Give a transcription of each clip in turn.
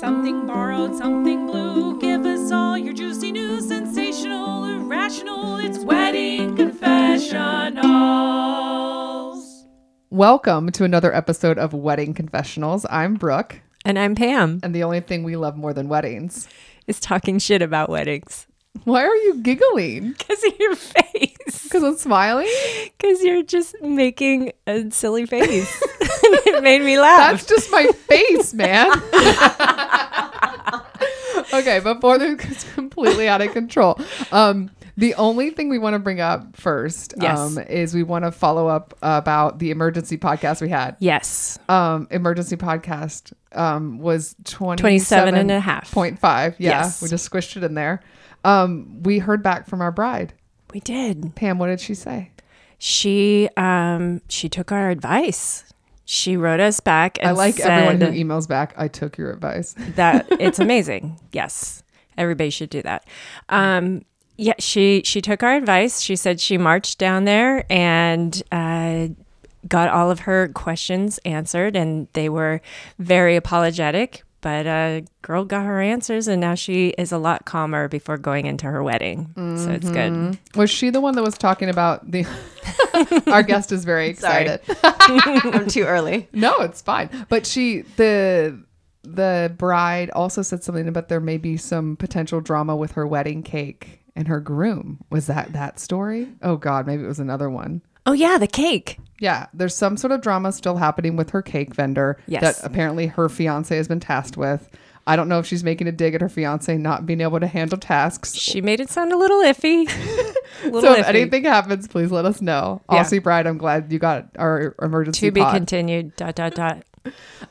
Something borrowed, something blue. Give us all your juicy news, sensational, irrational. It's Wedding Confessionals. Welcome to another episode of Wedding Confessionals. I'm Brooke, And I'm Pam. and the only thing we love more than weddings. Is talking shit about weddings. Why are you giggling? Because of your face. Because I'm smiling? Because you're just making a silly face. it made me laugh. That's just my face, man. okay, before this gets completely out of control, um, the only thing we want to bring up first Yes. um, is we want to follow up about the emergency podcast we had. yes. Um, emergency podcast um, was 27, 27 and a half. 0.5. Yeah, Yes. we just squished it in there. Um, we heard back from our bride. We did. Pam, what did she say? She um she took our advice. She wrote us back and I like everyone who emails back. I took your advice. that it's amazing. Yes. Everybody should do that. Um yeah, she she took our advice. She said she marched down there and uh got all of her questions answered and they were very apologetic but uh girl got her answers and now she is a lot calmer before going into her wedding so it's good Was she the one that was talking about the? our guest is very excited. I'm too early. No, it's fine. But she the the bride also said something about there may be some potential drama with her wedding cake and her groom. Was that that story? Oh God, maybe it was another one. Oh yeah the cake Yeah, there's some sort of drama still happening with her cake vendor Yes. that apparently her fiance has been tasked with. I don't know if she's making a dig at her fiance not being able to handle tasks. she made it sound a little iffy A little So if iffy. anything happens, please let us know. Yeah. Aussie Bride, I'm glad you got our emergency to be pod. continued dot dot dot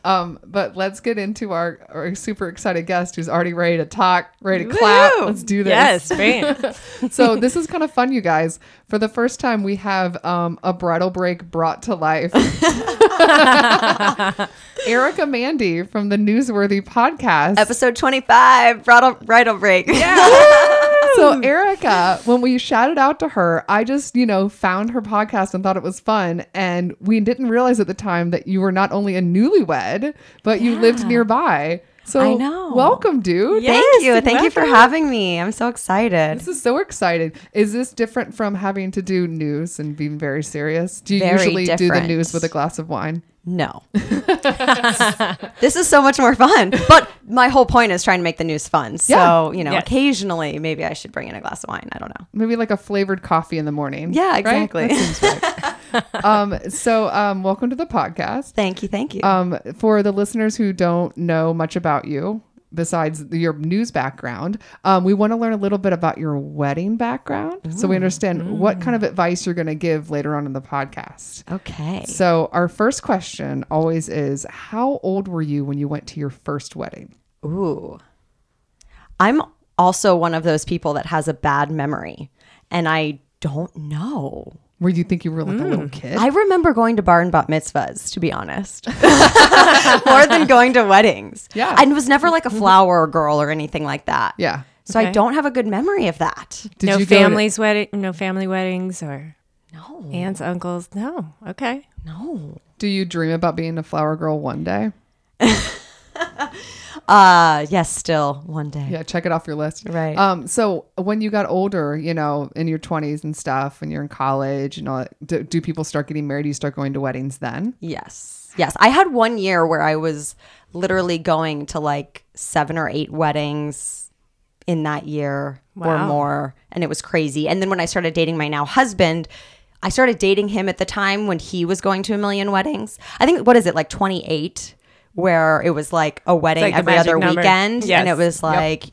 Um, but let's get into our, our super excited guest who's already ready to talk, ready to clap. Woo! Let's do this. yes so this is kind of fun, you guys. For the first time, we have um, a bridal break brought to life. Erica Mandy from the Newsworthy podcast. Episode 25, bridal, bridal break. so Erica, when we shouted out to her, I just, you know, found her podcast and thought it was fun. And we didn't realize at the time that you were not only a newlywed, but you lived nearby. So I know. welcome, dude. Yeah. Thank you. Yes, Thank you for having me. I'm so excited. This is so exciting. Is this different from having to do news and being very serious? Do you Very usually do the news with a glass of wine? No. this is so much more fun. But my whole point is trying to make the news fun. So, Yeah. you know, Yes. occasionally maybe I should bring in a glass of wine. I don't know. Maybe like a flavored coffee in the morning. Yeah, right? exactly. That seems right. um, so um, welcome to the podcast. Thank you. Thank you. Um, for the listeners who don't know much about you, besides your news background, um, we want to learn a little bit about your wedding background so we understand what kind of advice you're going to give later on in the podcast. okay. So, our first question always is How old were you when you went to your first wedding? Ooh. I'm also one of those people that has a bad memory. And I don't know. Where do you think you were like a little hmm. kid? I remember going to bar and bat mitzvahs, to be honest, more than going to weddings. Yeah. I was never like a mm-hmm. flower girl or anything like that. yeah. So I don't have a good memory of that. Did no you go to- wedding no family weddings or No. aunts uncles no okay No. do you dream about being a flower girl one day? Uh yes, still one day. Yeah, check it off your list. Right. Um, so when you got older, you know, in your twenties and stuff, when you're in college, you know, do, do people start getting married? Do you start going to weddings then? Yes. Yes. I had one year where I was literally going to like seven or eight weddings in that year or more. And it was crazy. And then when I started dating my now husband, I started dating him at the time when he was going to a million weddings. I think, what is it, like 28, where it was like a wedding like every other number. weekend. Yes. And it was like,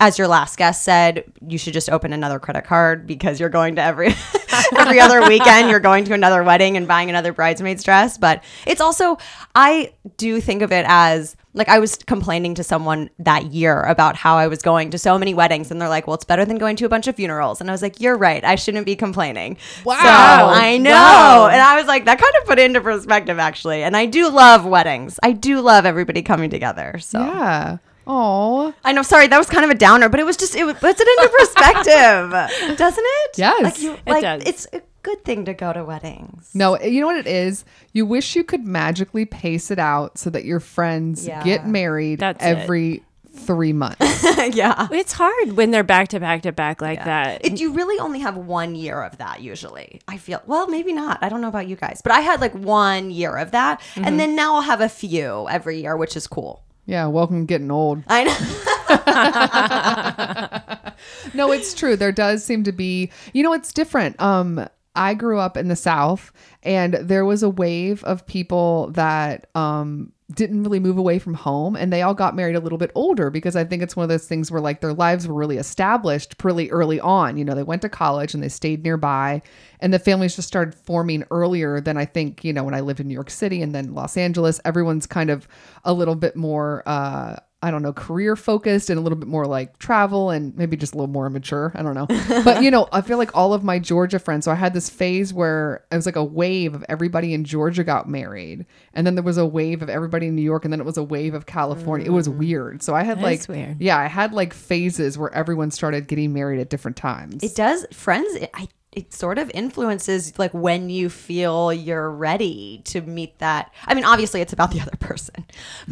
as your last guest said, you should just open another credit card because you're going to every every other weekend. You're going to another wedding and buying another bridesmaid's dress. But it's also, I do think of it as like I was complaining to someone that year about how I was going to so many weddings, and they're like, "Well, it's better than going to a bunch of funerals." And I was like, "You're right. I shouldn't be complaining." Wow. So, I know. Wow. And I was like, that kind of put it into perspective, actually. And I do love weddings. I do love everybody coming together. So. Yeah. Oh, I know. Sorry, that was kind of a downer, but it was just it was- puts it into perspective, doesn't it? Yes. like you, It like does. it's good thing to go to weddings. No, you know what it is? You wish you could magically pace it out so that your friends Yeah. get married That's it. every three months. yeah. It's hard when they're back to back to back like that. It, you really only have one year of that usually. I feel well, maybe not. I don't know about you guys, but I had like one year of that, and then now I'll have a few every year, which is cool. yeah, welcome to getting old. I know. No, it's true. There does seem to be, you know, it's different. Um, I grew up in the South, and there was a wave of people that um didn't really move away from home, and they all got married a little bit older because I think it's one of those things where like their lives were really established pretty early on. You know, they went to college and they stayed nearby, and the families just started forming earlier than I think. You know, when I lived in New York City and then Los Angeles, everyone's kind of a little bit more. uh I don't know, career focused and a little bit more like travel and maybe just a little more mature. I don't know. But, you know, I feel like all of my Georgia friends, so I had this phase where it was like a wave of everybody in Georgia got married. And then there was a wave of everybody in New York. And then it was a wave of California. It was weird. So I had That like, weird. yeah, I had like phases where everyone started getting married at different times. It does, friends. It, I, it sort of influences like when you feel you're ready to meet that. I mean, obviously, it's about the other person,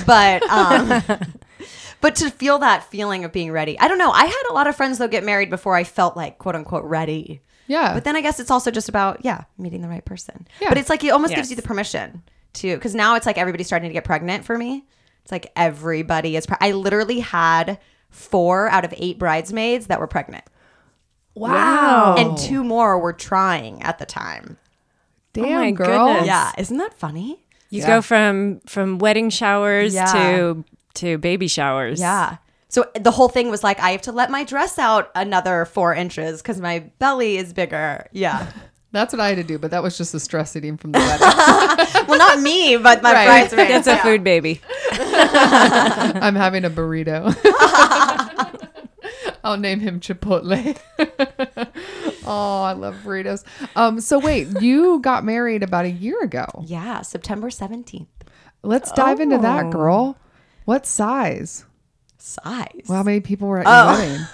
but um, but to feel that feeling of being ready. I don't know. I had a lot of friends though get married before I felt like quote unquote ready. yeah. But then I guess it's also just about yeah meeting the right person. Yeah. But it's like it almost gives you the permission to because now it's like everybody's starting to get pregnant for me. It's like everybody is. Pre- I literally had four out of eight bridesmaids that were pregnant wow. and two more were trying at the time. Damn, oh my girl. goodness. Yeah, isn't that funny? You Yeah. go from from wedding showers Yeah. to to baby showers. Yeah. So the whole thing was like I have to let my dress out another four inches because my belly is bigger. Yeah. That's what I had to do. But that was just the stress eating from the wedding. well, not me, but my Right. bridesmaids. That's a yeah. food baby. I'm having a burrito. I'll name him Chipotle. oh, I love burritos. Um, so wait, you got married about a year ago. Yeah, September seventeenth. Let's dive into that, Oh. girl. What size? Size. Well, how many people were at Oh. your wedding?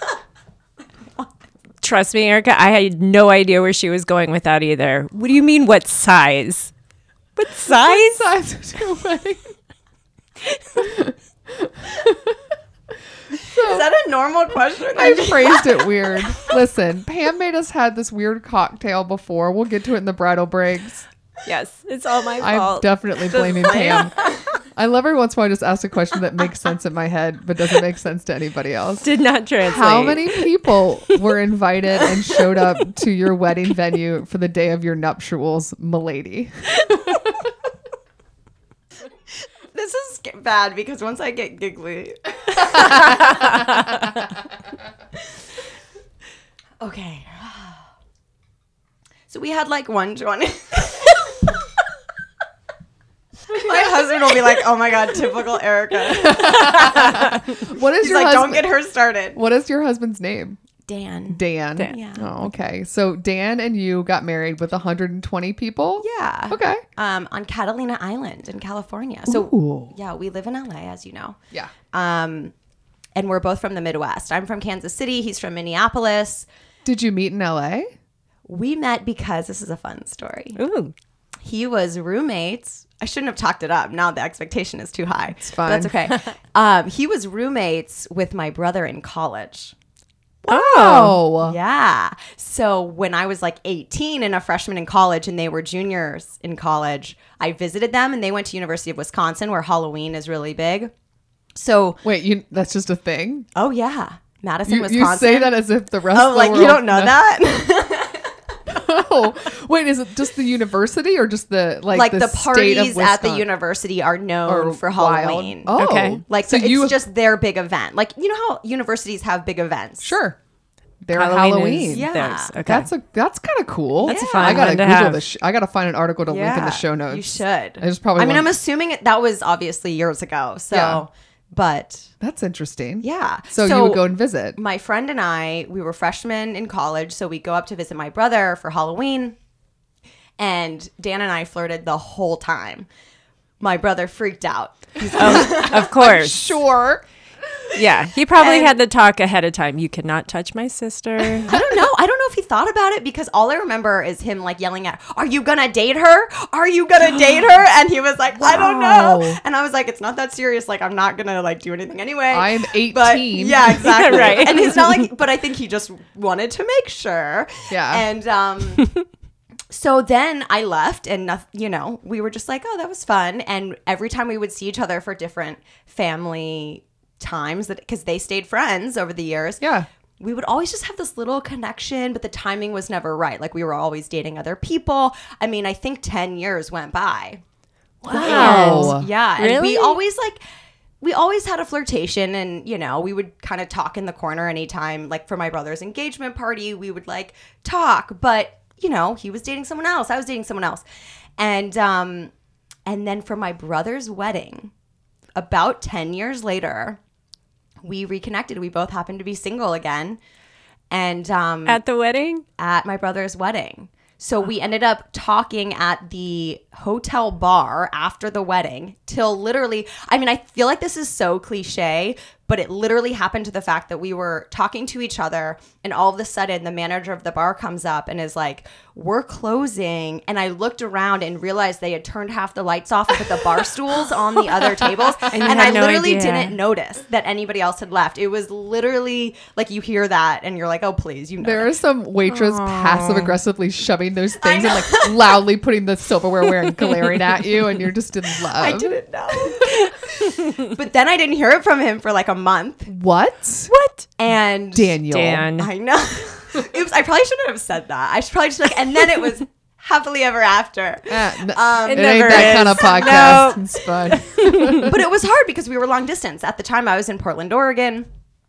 Trust me, Erica, I had no idea where she was going with that either. What do you mean what size? What size? size was your wedding? Is that a normal question? I phrased it weird. Listen, Pam made us had this weird cocktail before. We'll get to it in the bridal breaks. Yes, it's all my fault. I'm definitely blaming Pam. I love every once in a while I just ask a question that makes sense in my head but doesn't make sense to anybody else. Did not translate. How many people were invited and showed up to your wedding venue for the day of your nuptials, milady? This is bad because once I get giggly. okay. So we had like 120. My husband will be like, "Oh my god, typical Erica." What is He's your like, husband? "Don't get her started." what is your husband's name? Dan. Dan. Dan. Yeah. Oh, okay. So Dan and you got married with 120 people. Yeah. Okay. Um, on Catalina Island in California. So Ooh. yeah, we live in LA, as you know. Yeah. Um, and we're both from the Midwest. I'm from Kansas City. He's from Minneapolis. Did you meet in LA? We met because this is a fun story. Ooh. He was roommates. I shouldn't have talked it up. Now the expectation is too high. It's fine. That's okay. um, he was roommates with my brother in college. Oh. Yeah. So when I was like 18 and a freshman in college and they were juniors in college, I visited them and they went to University of Wisconsin where Halloween is really big. So, Wait, you that's just a thing? oh yeah, Madison, You, Wisconsin. you say that as if the rest Oh, of the like world you don't know that? Oh, wait, is it just the university or just the like, like, the, the, state of parties at the university are known Or for wild? Halloween. Oh, Okay. Like so so you it's just their big event. Like you know how universities have big events. sure. They're Halloween Halloween. is Yeah. theirs. Okay. That's a that's kind of cool. That's a Yeah. fun I gotta one to Google have. this. Sh- I gotta find an article to link in the show notes. You should. I just probably. I mean, want- I'm assuming it, that was obviously years ago. So, Yeah. But that's interesting. yeah. So, you would go and visit. my friend and I, we were freshmen in college, so we go up to visit my brother for Halloween. And Dan and I flirted the whole time. My brother freaked out. He's oh, of course. Sure. Yeah, he probably And- had the talk ahead of time. You cannot touch my sister. I don't know. I don't know if he thought about it because all I remember is him like yelling at, "Are you gonna date her? Are you gonna date her?" And he was like, "I don't know." And I was like, "It's not that serious. Like, I'm not gonna like do anything anyway." I'm 18. But yeah, exactly. Right. And he's not like, but I think he just wanted to make sure. Yeah. And um, so then I left, and noth- you know, we were just like, oh, that was fun. And every time we would see each other for different family times, that because they stayed friends over the years. Yeah. We would always just have this little connection, but the timing was never right. Like we were always dating other people. I mean, I think 10 years went by. Wow. And, yeah. And we always like we always had a flirtation and you know we would kind of talk in the corner anytime like for my brother's engagement party we would like talk but you know he was dating someone else i was dating someone else and um and then for my brother's wedding about 10 years later we reconnected we both happened to be single again and um At the wedding? at my brother's wedding. So we ended up talking at the hotel bar after the wedding till literally, I mean, I feel like this is so cliche, but it literally happened to the fact that we were talking to each other and all of a sudden the manager of the bar comes up and is like, We're closing. And I looked around and realized they had turned half the lights off and put the bar stools on the other tables. And, you I no literally idea. didn't notice that anybody else had left. It was literally like you hear that and you're like, Oh, please, you know. There that." is some waitress passive aggressively shoving those things and like loudly putting the silverware away and glaring at you, and you're just in love. I didn't know. but then I didn't hear it from him for like a month. What? What? And Daniel. Dan. I know. Oops, I probably shouldn't have said that. I should probably just like, and then it was happily ever after. N- Um, it, It ain't never that is. kind of podcast. No. It's fun. but it was hard because we were long distance. At the time, I was in Portland, Oregon.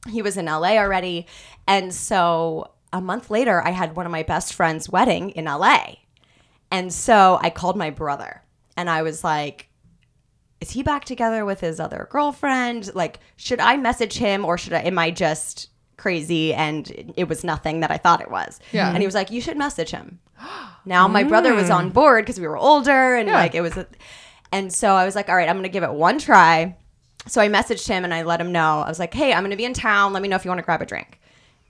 He was in LA already. And so a month later, I had one of my best friend's wedding in LA. And so I called my brother and I was like, is he back together with his other girlfriend? Like, should I message him or should I, am I just crazy and it was nothing that I thought it was? Yeah. And he was like, you should message him. Now my brother was mm. on board because we were older and Yeah. like it was, a, and so I was like, all right, I'm going to give it one try. So I messaged him and I let him know. I was like, "Hey, I'm going to be in town. Let me know if you want to grab a drink."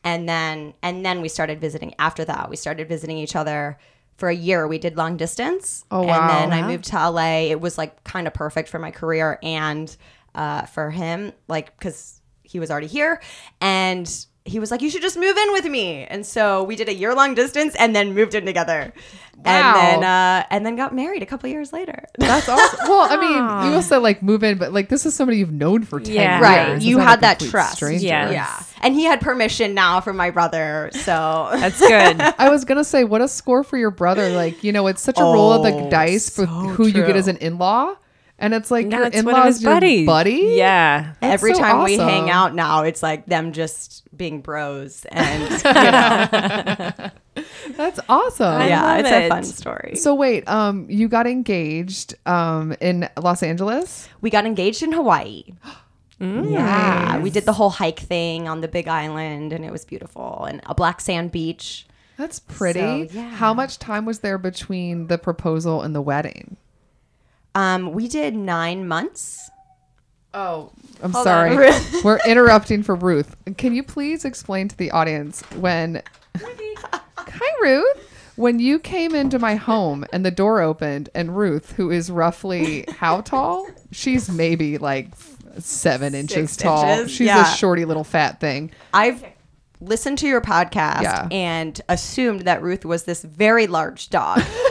And then and then we started visiting. After that, we started visiting each other for a year. We did long distance. Oh, wow. And then I moved to LA. It was like kind of perfect for my career and uh, for him, like because he was already here and. He was like, "You should just move in with me," and so we did a year long distance, and then moved in together, Wow. and then uh, and then got married a couple years later. That's awesome. Well, I mean, you also like move in, but like this is somebody you've known for 10 Yeah. years. Right. It's You had that trust. stranger. Yeah. Yeah. And he had permission now from my brother. So That's good. I was gonna say, what a score for your brother! Like, you know, it's such a roll of the Oh, dice for so who you get as an in-law, and it's like your one of your buddies. buddy. Yeah. That's every so time we hang out now, it's like them just being bros. And, you know, that's awesome. I yeah, it's a fun story. So wait, um, you got engaged, um, in Los Angeles. we got engaged in Hawaii. Yeah. We did the whole hike thing on the big island and it was beautiful and a black sand beach. That's pretty. So, yeah. How much time was there between the proposal and the wedding? Um, we did nine months. Oh, I'm Hold sorry. We're interrupting for Ruth. Can you please explain to the audience when Hi Ruth. When you came into my home and the door opened and Ruth, who is roughly how tall? She's maybe like seven inches tall. inches, She's yeah. a shorty little fat thing. I've listened to your podcast Yeah. and assumed that Ruth was this very large dog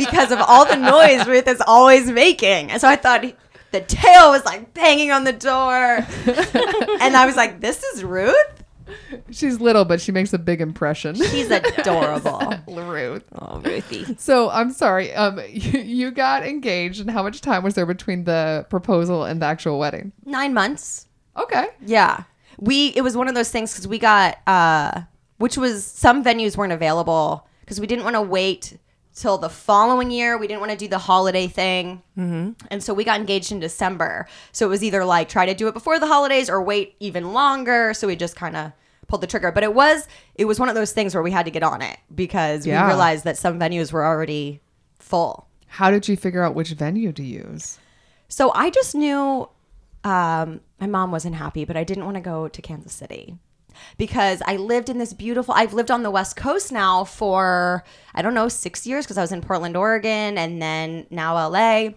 because of all the noise Ruth is always making. And so I thought the tail was like banging on the door. and I was like, this is Ruth? She's little, but she makes a big impression. She's adorable. Ruth. Oh, Ruthie. So I'm sorry. Um, you, you got engaged, and how much time was there between the proposal and the actual wedding? Nine months. Okay. Yeah. We it was one of those things because we got uh which was some venues weren't available because we didn't want to wait till the following year. We didn't want to do the holiday thing. Mm-hmm. And so we got engaged in December. So it was either like try to do it before the holidays or wait even longer. So we just kind of pulled the trigger. But it was it was one of those things where we had to get on it because Yeah. we realized that some venues were already full. How did you figure out which venue to use? So I just knew um, my mom wasn't happy, but I didn't want to go to Kansas City because I lived in this beautiful. I've lived on the West Coast now for I don't know six years because I was in Portland, Oregon, and then now LA,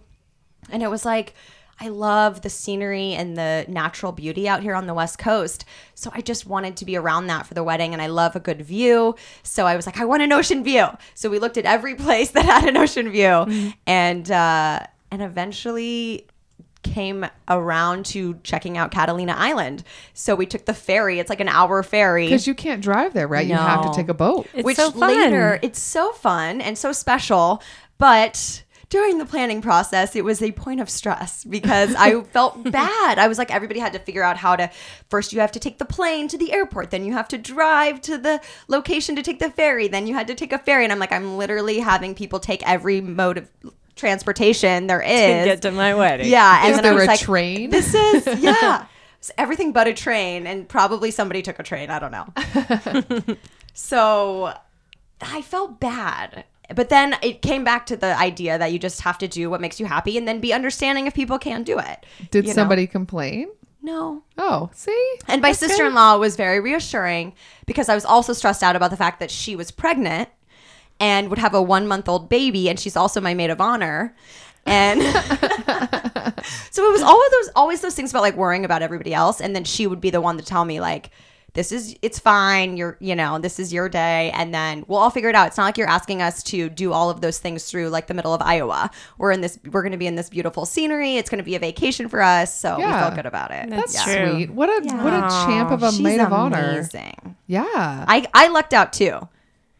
and it was like. I love the scenery and the natural beauty out here on the West Coast. So I just wanted to be around that for the wedding and I love a good view. So I was like, I want an ocean view. So we looked at every place that had an ocean view and uh and eventually came around to checking out Catalina Island. So we took the ferry. It's like an hour ferry. Because you can't drive there, right? You have to take a boat. It's which so fun. later it's so fun and so special, but during the planning process, it was a point of stress because I felt bad. I was like, everybody had to figure out how to. First, you have to take the plane to the airport, then you have to drive to the location to take the ferry, then you had to take a ferry, and I'm like, I'm literally having people take every mode of transportation there is to get to my wedding. Yeah, and Is then I there was a like, train? This is yeah, It's everything but a train, and probably somebody took a train. I don't know. so I felt bad, but then it came back to the idea that you just have to do what makes you happy, and then be understanding if people can't do it. Did you know? somebody complain? No. Oh, see? And my sister in law was very reassuring because I was also stressed out about the fact that she was pregnant and would have a one month old baby, and she's also my maid of honor. And so it was all of those, always those things about like worrying about everybody else, and then she would be the one to tell me like, "This is it's fine. You're you know this is your day, and then we'll all figure it out. It's not like you're asking us to do all of those things through like the middle of Iowa. We're in this. We're going to be in this beautiful scenery. It's going to be a vacation for us, so we Yeah. felt good about it. That's That's true. sweet. What a what a champ of a She's maid of honor. amazing. Yeah. I, I lucked out too.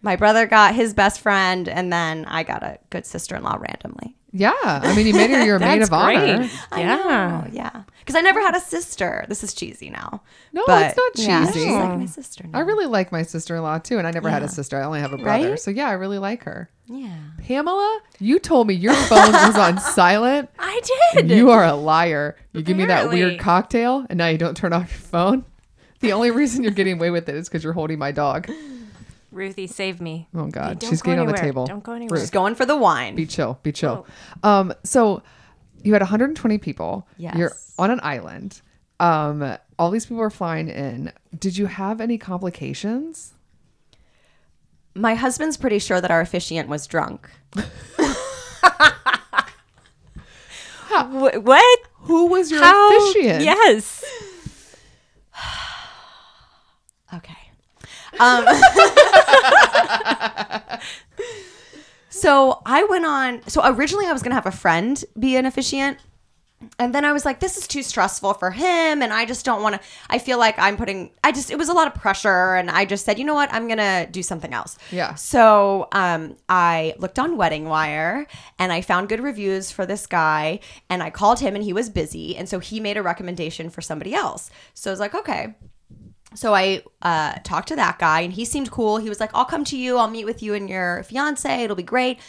My brother got his best friend, and then I got a good sister in law randomly. yeah. I mean, you made her your maid That's of honor. great. I Yeah. know, yeah. Because I never had a sister. This is cheesy now. No, But, it's not yeah, cheesy. she's like my sister now. I really like my sister in law too, and I never had a sister. I only have a brother. Right? So yeah, I really like her. yeah. Pamela, you told me your phone was on silent. I did. You are a liar. You give me that weird cocktail, and now you don't turn off your phone. The only reason you're getting away with it is because you're holding my dog. Ruthie, save me. Oh God, Don't she's go getting on the anywhere. table. Don't go anywhere. Just going for the wine. Be chill. Be chill. Um, so you had 120 people. Yes. You're on an island. Um, all these people are flying in. Did you have any complications? My husband's pretty sure that our officiant was drunk. Wh- what? Who was your How? officiant? Yes. Okay. Um, so I went on. So originally I was gonna have a friend be an officiant, and then I was like, this is too stressful for him, and I just don't want to. I feel like I'm putting. I just it was a lot of pressure, and I just said, you know what, I'm gonna do something else. Yeah. So um, I looked on Wedding Wire, and I found good reviews for this guy, and I called him, and he was busy, and so he made a recommendation for somebody else. So I was like, okay. So I uh, talked to that guy, and he seemed cool. He was like, "I'll come to you. I'll meet with you and your fiance. It'll be great."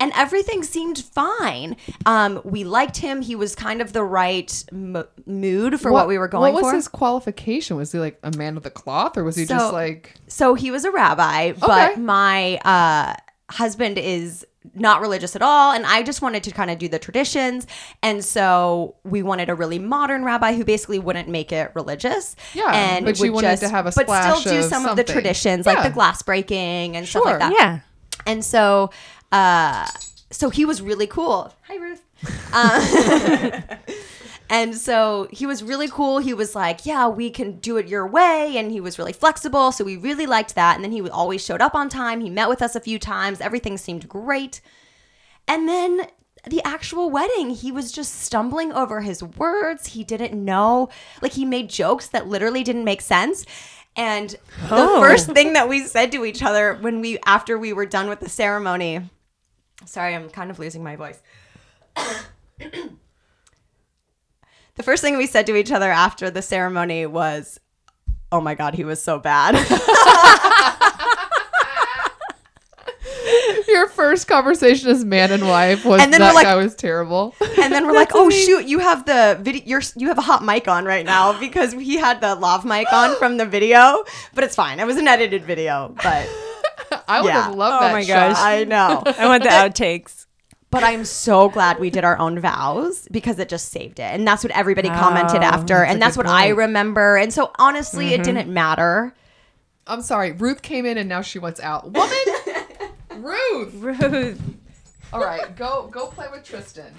And everything seemed fine. Um, we liked him. He was kind of the right mo- mood for what, we were going for. What was for. his qualification? Was he like a man of the cloth, or was he So- just like? So he was a rabbi, but Okay. my uh, husband is not religious at all, and I just wanted to kind of do the traditions, and so we wanted a really modern rabbi who basically wouldn't make it religious. Yeah, and but you would wanted just, to have a but still do of some of the something. traditions, like the glass breaking and stuff like that. Yeah. And so, uh, so he was really cool. Hi, Ruth. Uh, and so he was really cool. He was like, "Yeah, we can do it your way," and he was really flexible. So we really liked that. And then he always showed up on time. He met with us a few times. Everything seemed great. And then the actual wedding, he was just stumbling over his words. He didn't know. Like he made jokes that literally didn't make sense. And the Oh. first thing that we said to each other when we after we were done with the ceremony. Sorry, I'm kind of losing my voice. The first thing we said to each other after the ceremony was, "Oh my god, he was so bad." Your first conversation as man and wife was And then that we're like- guy was terrible. and then we're like, "Oh shoot, you have the video. You're you have a hot mic on right now because he had the lav mic on from the video, but it's fine. It was an edited video, but I would Yeah. have loved Oh that my shot. gosh. I know. I want the outtakes. But I'm so glad we did our own vows because it just saved it. And that's what everybody commented Oh, after. and that's good what I remember. And so honestly, it didn't matter. I'm sorry. Ruth came in and now she wants out. Woman, Ruth. Ruth. All right, go go play with Tristan.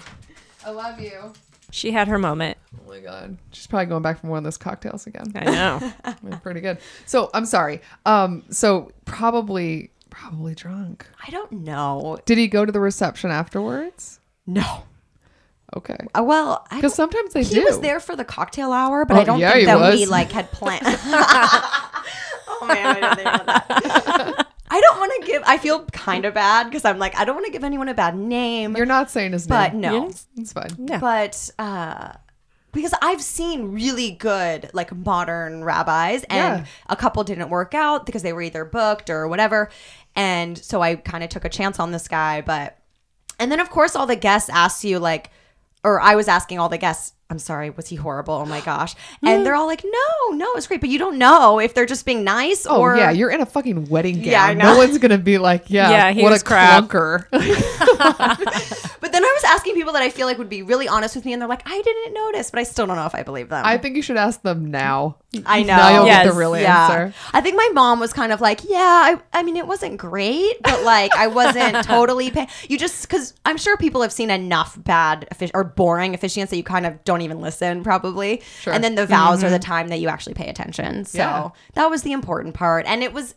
I love you. She had her moment. Oh my god, she's probably going back for one of those cocktails again. I know. Pretty good. So I'm sorry. Um, so probably probably drunk. I don't know. Did he go to the reception afterwards? No. Okay. Uh, well, I Because sometimes they he do. was there for the cocktail hour, but Oh, I don't yeah, think he that we like had planned. oh man, I didn't think about that. I don't want to give. I feel kind of bad because I'm like I don't want to give anyone a bad name. You're not saying his but name. But no, Yes. It's fine. Yeah. but uh, because I've seen really good like modern rabbis, and Yeah. a couple didn't work out because they were either booked or whatever, and so I kind of took a chance on this guy. But and then of course all the guests asked you like, or I was asking all the guests. I'm sorry, was he horrible? Oh my gosh! And they're all like, "No, no, it's great," but you don't know if they're just being nice Oh or yeah, you're in a fucking wedding gown. Yeah, I No one's gonna be like, yeah, Yeah, he what was a crap. clunker. But then I was asking people that I feel like would be really honest with me, and they're like, "I didn't notice," but I still don't know if I believe them. I think you should ask them now. I know. Now you'll get the real yeah. answer. I think my mom was kind of like, yeah, I, I mean, it wasn't great, but like, I wasn't totally paying. You just, because I'm sure people have seen enough bad offic- or boring officiants that you kind of don't even listen, probably. Sure. And then the vows are the mm-hmm. time that you actually pay attention. So Yeah. that was the important part. And it was,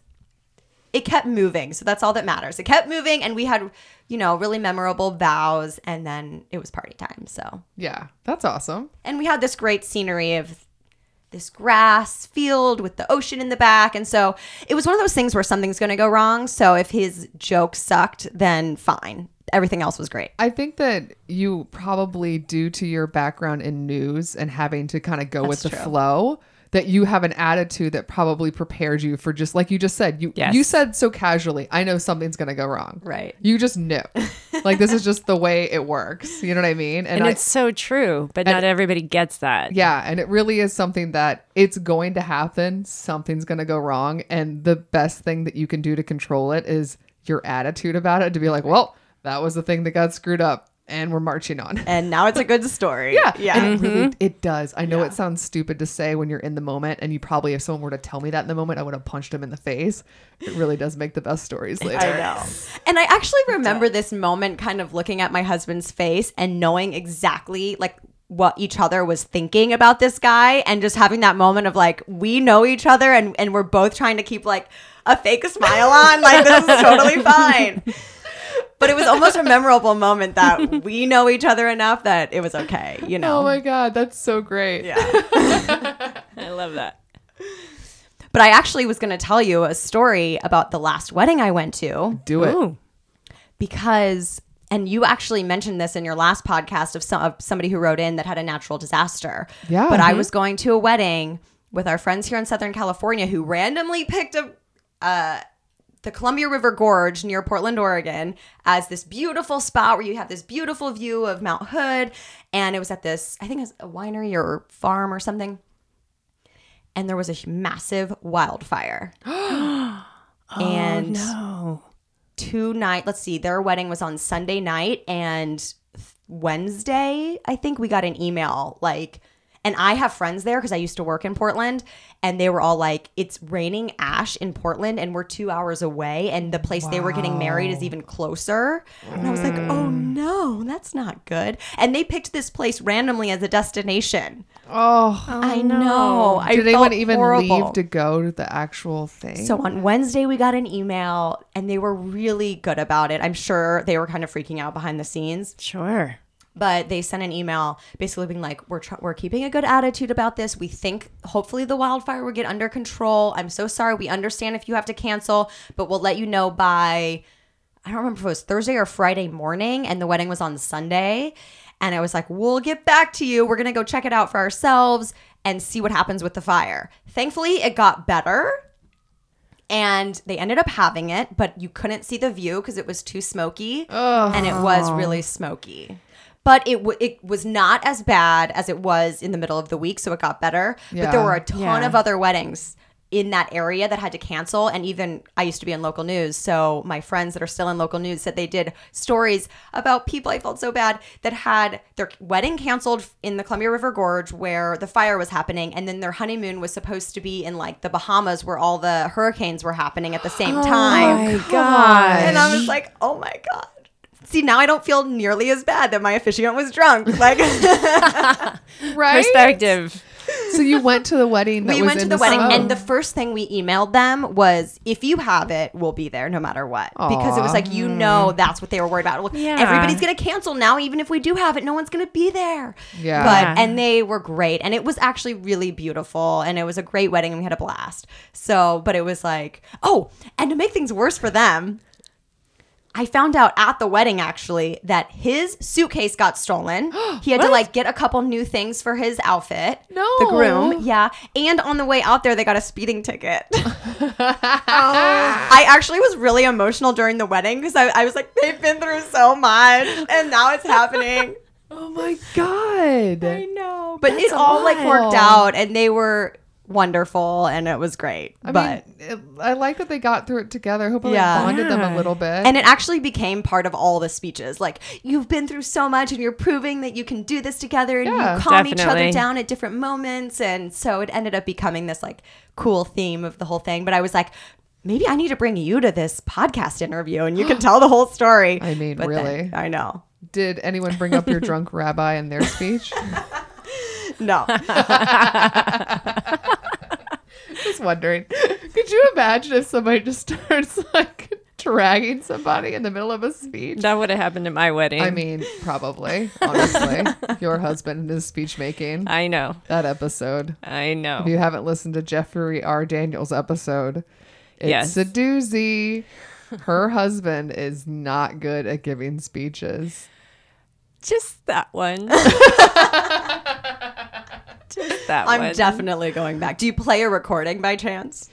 it kept moving. So that's all that matters. It kept moving, and we had, you know, really memorable vows, and then it was party time. So Yeah, that's awesome. and we had this great scenery of this grass field with the ocean in the back and so it was one of those things where something's going to go wrong so if his joke sucked then fine everything else was great I think that you probably, due to your background in news and having to kind of go with the true. flow, that you have an attitude that probably prepares you for just like you just said. You Yes. you said so casually, I know something's gonna go wrong. Right. You just knew. like this is just the way it works. You know what I mean? And I- it's so true, but not everybody gets that. Yeah, and it really is something that it's going to happen. Something's going to go wrong, and the best thing that you can do to control it is your attitude about it to be like, "Well, that was the thing that got screwed up, and we're marching on." and now it's a good story Yeah, yeah and it really mm-hmm. it does. I know it sounds stupid to say when you're in the moment, and you probably if someone were to tell me that in the moment, I would have punched him in the face. It really does make the best stories later. I know. And I actually remember this moment kind of looking at my husband's face and knowing exactly like what each other was thinking about this guy and just having that moment of like we know each other and and we're both trying to keep like a fake smile on like this is totally fine. But it was almost a memorable moment that we know each other enough that it was okay, you know. Oh my god, that's so great. yeah. I love that. But I actually was going to tell you a story about the last wedding I went to. Do it. Ooh. because and you actually mentioned this in your last podcast of, some, of somebody who wrote in that had a natural disaster. Yeah. But I Mhm. was going to a wedding with our friends here in Southern California who randomly picked a uh, the Columbia River Gorge near Portland, Oregon, as this beautiful spot where you have this beautiful view of Mount Hood, and it was at this I think it's a winery or farm or something. And there was a massive wildfire. and oh, No. two night let's see their wedding was on sunday night and wednesday i think we got an email like and i have friends there because i used to work in portland and they were all like it's raining ash in portland and we're two hours away and the place they were getting married is even closer and i was like oh mm. no that's not good and they picked this place randomly as a destination Oh, oh i know I did anyone even horrible. leave to go to the actual thing? So on Wednesday, we got an email and they were really good about it. I'm sure they were kind of freaking out behind the scenes, Sure. But they sent an email basically being like, "We're tr- we're keeping a good attitude about this. We think hopefully the wildfire will get under control. I'm so sorry. We understand if you have to cancel, but we'll let you know by I don't remember if it was Thursday or Friday morning, and the wedding was on Sunday." And I was like, we'll get back to you. We're going to go check it out for ourselves and see what happens with the fire. Thankfully, it got better and they ended up having it, but you couldn't see the view because it was too smoky, and it was really oh. smoky. But it w- it was not as bad as it was in the middle of the week, so it got better. But there were a ton Yeah. of other weddings in that area that had to cancel and even I used to be in local news so my friends that are still in local news said they did stories about people I felt so bad that had their wedding canceled in the Columbia River Gorge where the fire was happening and then their honeymoon was supposed to be in like the Bahamas where all the hurricanes were happening at the same oh time oh my gosh. and I was like oh my god See, now I don't feel nearly as bad that my officiant was drunk. Like, right? Perspective. So you went to the wedding. That we was went to in the wedding, and the first thing we emailed them was, "If you have it, we'll be there no matter what." Because it was like you know that's what they were worried about. Well, Yeah. everybody's gonna cancel now, even if we do have it, no one's gonna be there. Yeah. but and they were great, and it was actually really beautiful, and it was a great wedding, and we had a blast. So, but it was like, oh, and to make things worse for them. I found out at the wedding actually that his suitcase got stolen. He had to like get a couple new things for his outfit. No. The groom, yeah. And on the way out there, they got a speeding ticket. I actually was really emotional during the wedding because I, I was like, they've been through so much and now it's happening. oh my god. I know. But That's it all like worked out and they were wonderful and it was great. I but mean, it, I like that they got through it together. I hope it like, Yeah. bonded them a little bit. And it actually became part of all the speeches. Like, you've been through so much and you're proving that you can do this together and Yeah. you calm each other down at different moments. And so it ended up becoming this like cool theme of the whole thing. But I was like, maybe I need to bring you to this podcast interview and you can tell the whole story. I mean, But then- really? I know. Did anyone bring up your drunk rabbi in their speech? No. wondering. Could you imagine if somebody just starts like dragging somebody in the middle of a speech? That would have happened at my wedding. I mean, probably, honestly. Your husband and his speech making. I know. That episode. I know. If you haven't listened to Jeffrey R. Daniels episode, it's Yes. a doozy. Her husband is not good at giving speeches. Just that one. Just that I'm one. definitely going back. Do you play a recording by chance?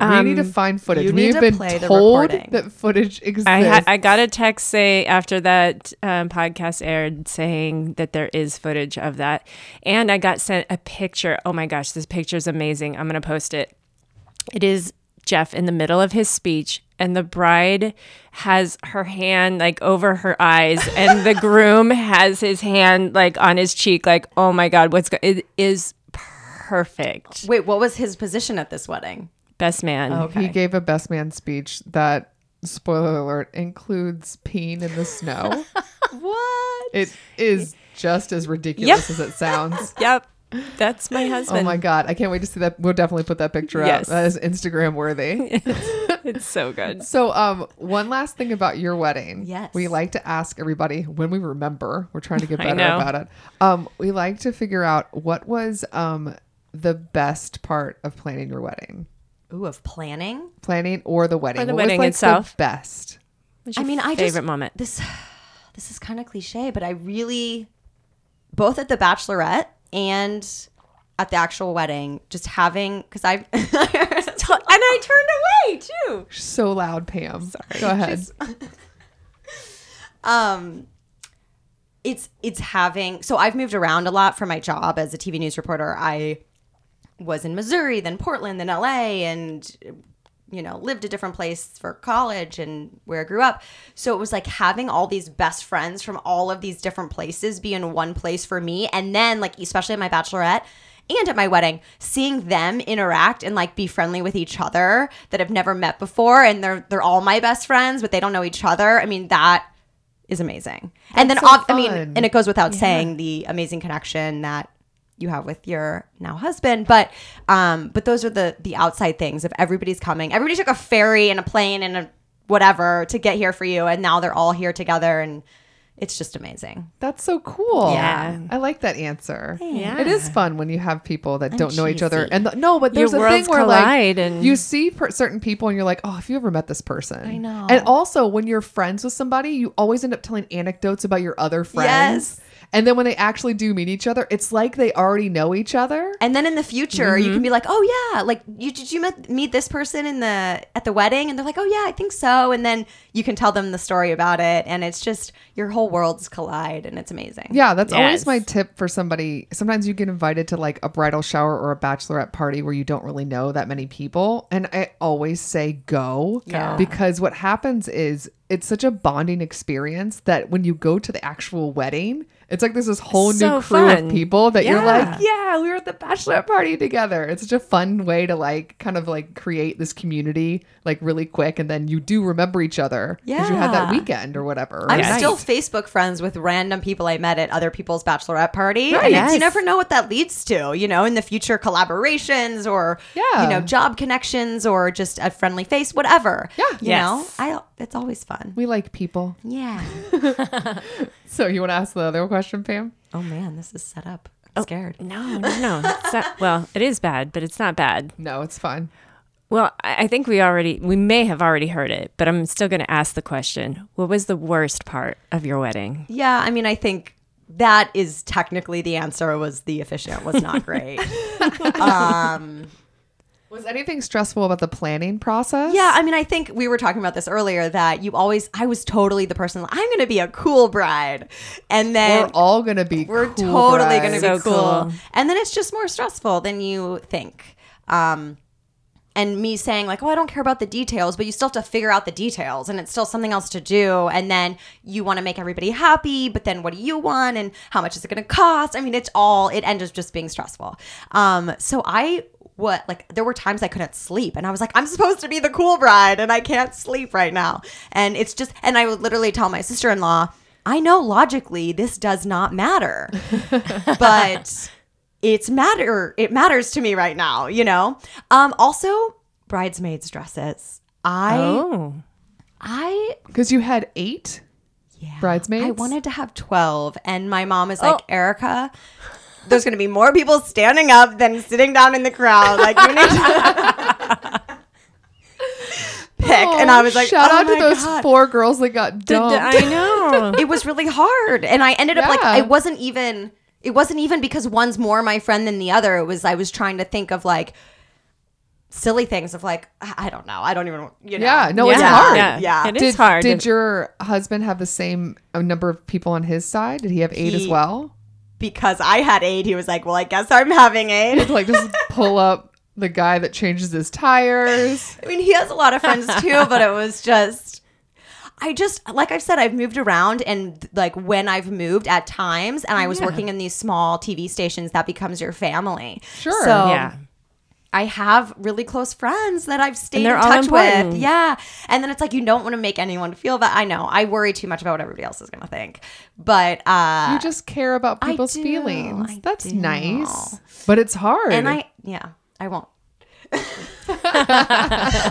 we need to Um, find footage. you need We've to been play told recording. that footage exists. I, ha- I got a text say after that um, podcast aired saying that there is footage of that, and I got sent a picture. Oh my gosh, this picture is amazing! I'm gonna post it. It is Jeff in the middle of his speech, and the bride has her hand like over her eyes, and the groom has his hand like on his cheek. Like, oh my god, what's go- it is perfect. Wait, what was his position at this wedding? Best man. Okay. He gave a best man speech that, spoiler alert, includes peeing in the snow. What? it is just as ridiculous as it sounds. Yep, that's my husband. Oh my god, I can't wait to see that. We'll definitely put that picture Yes. up. That is Instagram worthy. It's so good. so, um, one last thing about your wedding. Yes. We like to ask everybody when we remember. We're trying to get better about it. Um, we like to figure out what was um the best part of planning your wedding, Ooh, of planning? planning or the wedding. Or the What was, wedding like, itself. The best. I your mean, I favorite moment. this this is kind of cliche, but I really both at the bachelorette and at the actual wedding, just having because I and I turned away too. So loud, Pam. Sorry. Go ahead. um it's it's having so I've moved around a lot for my job as a TV news reporter. I was in Missouri, then Portland, then LA, and you know, lived a different place for college and where I grew up. So it was like having all these best friends from all of these different places be in one place for me. And then, like, especially at my bachelorette and at my wedding, seeing them interact and like be friendly with each other that have never met before. And they're, they're all my best friends, but they don't know each other. I mean, that is amazing. and then, That's so ob- I mean, and it goes without saying the amazing connection that you have with your now husband but um but those are the the outside things if everybody's coming everybody took a ferry and a plane and a whatever to get here for you and now they're all here together and it's just amazing That's so cool. Yeah. I like that answer. Yeah. It is fun when you have people that don't know each other. And the, no, but there's Your a thing where like and- you see per- certain people and you're like, oh, if you ever met this person. I know. And also when you're friends with somebody, you always end up telling anecdotes about your other friends. Yes. And then when they actually do meet each other, it's like they already know each other. And then in the future, you can mm-hmm. be like, "Oh yeah, like you did you met, meet this person in the at the wedding?" And they're like, "Oh yeah, I think so." And then you can tell them the story about it, and it's just your whole worlds collide, and it's amazing. Yeah, that's always my tip for somebody. Sometimes you get invited to like a bridal shower or a bachelorette party where you don't really know that many people. And I always say go. Yeah. Because what happens is it's such a bonding experience that when you go to the actual wedding, it's like there's this whole new crew fun. of people that you're like, Yeah. yeah, we were at the bachelorette party together. It's such a fun way to like kind of like create this community like really quick. And then you do remember each other because you had that weekend or whatever. I'm night. still Facebook friends with random people I met at other people's bachelorette party. Right. And it's- you never know what that leads to, you know, in the future collaborations or, Yeah. you know, job connections or just a friendly face, whatever. Yeah. You Yes. know, I, it's always fun. We like people. Yeah. So you want to ask the other question, Pam? oh man, this is set up. I'm scared. No, no, no. It's not, well, it is bad, but it's not bad. No, it's fine. Well, I I think we already, we may have already heard it, but I'm still going to ask the question What was the worst part of your wedding? Yeah, I mean, I think that is technically the answer was the officiant was not great. um, Was anything stressful about the planning process? yeah, I mean, I think we were talking about this earlier that you always, I was totally the person, I'm going to be a cool bride. And then We're all gonna be. we're cool totally going to be So cool. cool. And then it's just more stressful than you think. Um, and me saying like, "Oh, I don't care about the details," but you still have to figure out the details, and it's still something else to do. And then you want to make everybody happy, but then what do you want, and how much is it going to cost? I mean, it's all it ends up just being stressful. Um, so I what like there were times I couldn't sleep, and I was like, "I'm supposed to be the cool bride, and I can't sleep right now." And it's just, and I would literally tell my sister in law. I know logically this does not matter, but it's matter it matters to me right now you know um also bridesmaids dresses i Oh, i Because you had eight yeah bridesmaids. i wanted to have 12 and my mom is like erica there's going to be more people standing up than sitting down in the crowd like you need to pick and i was like shout oh out to those God. four girls that got Did- dumped. I know. it was really hard and i ended up like Yeah. it wasn't even it wasn't even because one's more my friend than the other it was i was trying to think of like silly things of like i I don't know i don't even you know Yeah, no, it's Yeah, hard. Yeah, Yeah. It is did, hard. Did your husband have the same uh, number of people on his side? Did he have eight as well? Because i had eight he was like well i guess i'm having eight like just pull up the guy that changes his tires. i mean he has a lot of friends too but it was just I just like I've said I've moved around and like when I've moved at times and I was Yeah. working in these small TV stations that becomes your family. Sure. So yeah. I have really close friends that I've stayed in touch with. Yeah. And then it's like you don't want to make anyone feel that. I know. I worry too much about what everybody else is going to think. But uh You just care about I people's do, feelings. I That's do. nice, but it's hard. and I yeah, I won't. I'm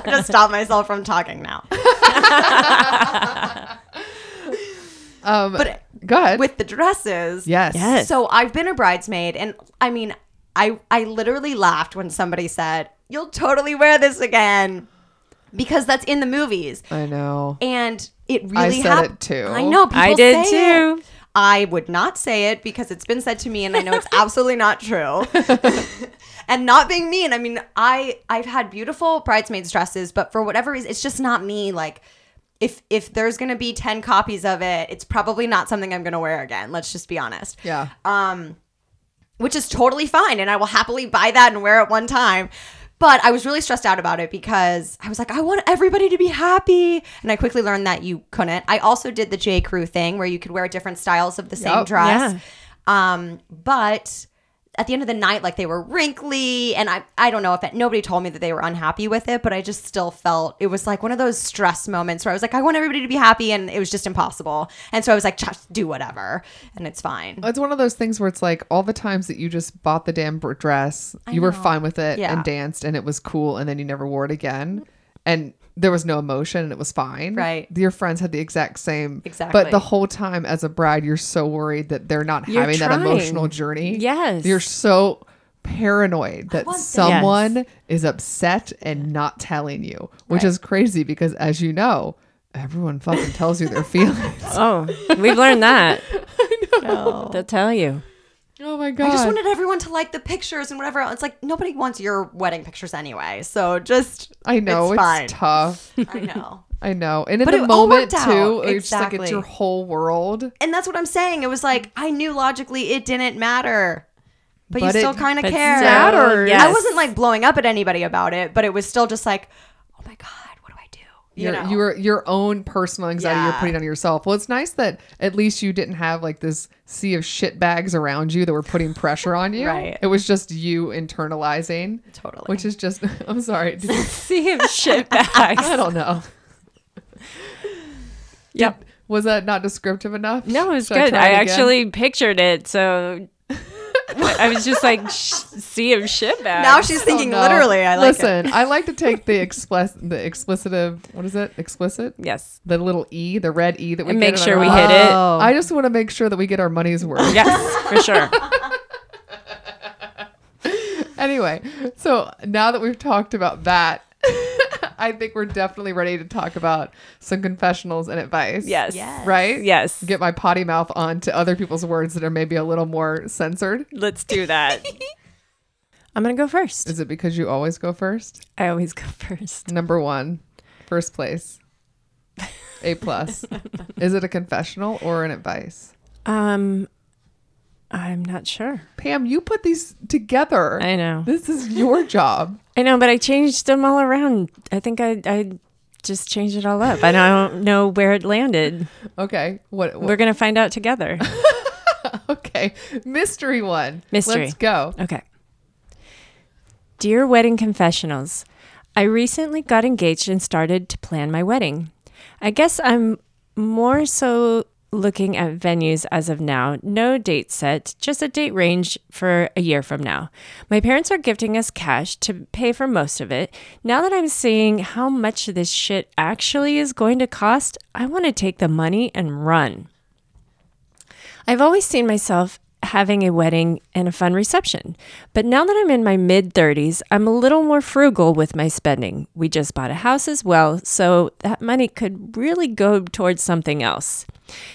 going to stop myself from talking now. um, But go ahead. with the dresses. yes, Yes. So I've been a bridesmaid and I mean, I I literally laughed when somebody said, "You'll totally wear this again." Because that's in the movies. I know. And it I really said hap- it too. I know people I did say too. it. I would not say it because it's been said to me and I know it's absolutely not true. and not being mean, I mean, I I've had beautiful bridesmaids dresses, but for whatever reason, it's just not me like if if there's going to be 10 copies of it, it's probably not something I'm going to wear again. Let's just be honest Yeah. um, which is totally fine. And I will happily buy that and wear it one time. But I was really stressed out about it because I was like, I want everybody to be happy. And I quickly learned that you couldn't. I also did the J. Crew thing where you could wear different styles of the same dress. Yeah. Um, but at the end of the night, like they were wrinkly, and I I don't know if it, nobody told me that they were unhappy with it, but I just still felt it was like one of those stress moments where I was like, I want everybody to be happy, and it was just impossible. And so I was like, just do whatever, and it's fine. It's one of those things where it's like all the times that you just bought the damn dress, you were fine with it Yeah. and danced and it was cool, and then you never wore it again, and there was no emotion and it was fine. Right. Your friends had the exact same. Exactly. But the whole time as a bride, you're so worried that they're not You're having that emotional journey. Yes. You're so paranoid that someone is upset and not telling you, which Right. is crazy because as you know, everyone fucking tells you their feelings. Oh, we've learned that. I know. They'll tell you. Oh my god. I just wanted everyone to like the pictures and whatever. It's like nobody wants your wedding pictures anyway. So just I know it's, fine. tough. I know. I know. And in But the it all moment worked too, out. it's just like it's your whole world. And that's what I'm saying. It was like I knew logically it didn't matter. But, But you still kind of but care. Matters. yes. I wasn't like blowing up at anybody about it, but it was still just like, oh my god, what do I do? You your, know, your your own personal anxiety you're putting on yourself. Well, it's nice that at least you didn't have like this sea of shit bags around you that were putting pressure on you. Right. It was just you internalizing, totally. which is just. I'm sorry. Did you, See him shit bags. I don't know. Yep. Was that not descriptive enough? No, it was Should good. try I, actually pictured it, so I was just like, sh- see him shit bags. now she's Oh, thinking no. literally. I like it. Listen, I like to take the explicit, the explicitive. What is it? Explicit. yes, The little e, the red e that we and get make sure we hit it. Oh. I just want to make sure that we get our money's worth. Yes, for sure. anyway, so now that we've talked about that, I think we're definitely ready to talk about some confessionals and advice. Yes. Yes. Right? Yes. Get my potty mouth on to other people's words that are maybe a little more censored. Let's do that. I'm gonna go first. Is it because you always go first? I always go first. Number one, first place. A plus. Is it a confessional or an advice? Um, I'm not sure. Pam, you put these together. I know. This is your job. I know, but I changed them all around. I think I I just changed it all up. I don't know where it landed. Okay. What, what We're gonna find out together. okay. Mystery one. Mystery. Let's go. Okay. Dear Wedding Confessionals, I recently got engaged and started to plan my wedding. I guess I'm more so looking at venues as of now. No date set, just a date range for a year from now. My parents are gifting us cash to pay for most of it. Now that I'm seeing how much this shit actually is going to cost, I want to take the money and run. I've always seen myself having a wedding and a fun reception. But now that I'm in my mid 30s, I'm a little more frugal with my spending. We just bought a house as well, so that money could really go towards something else.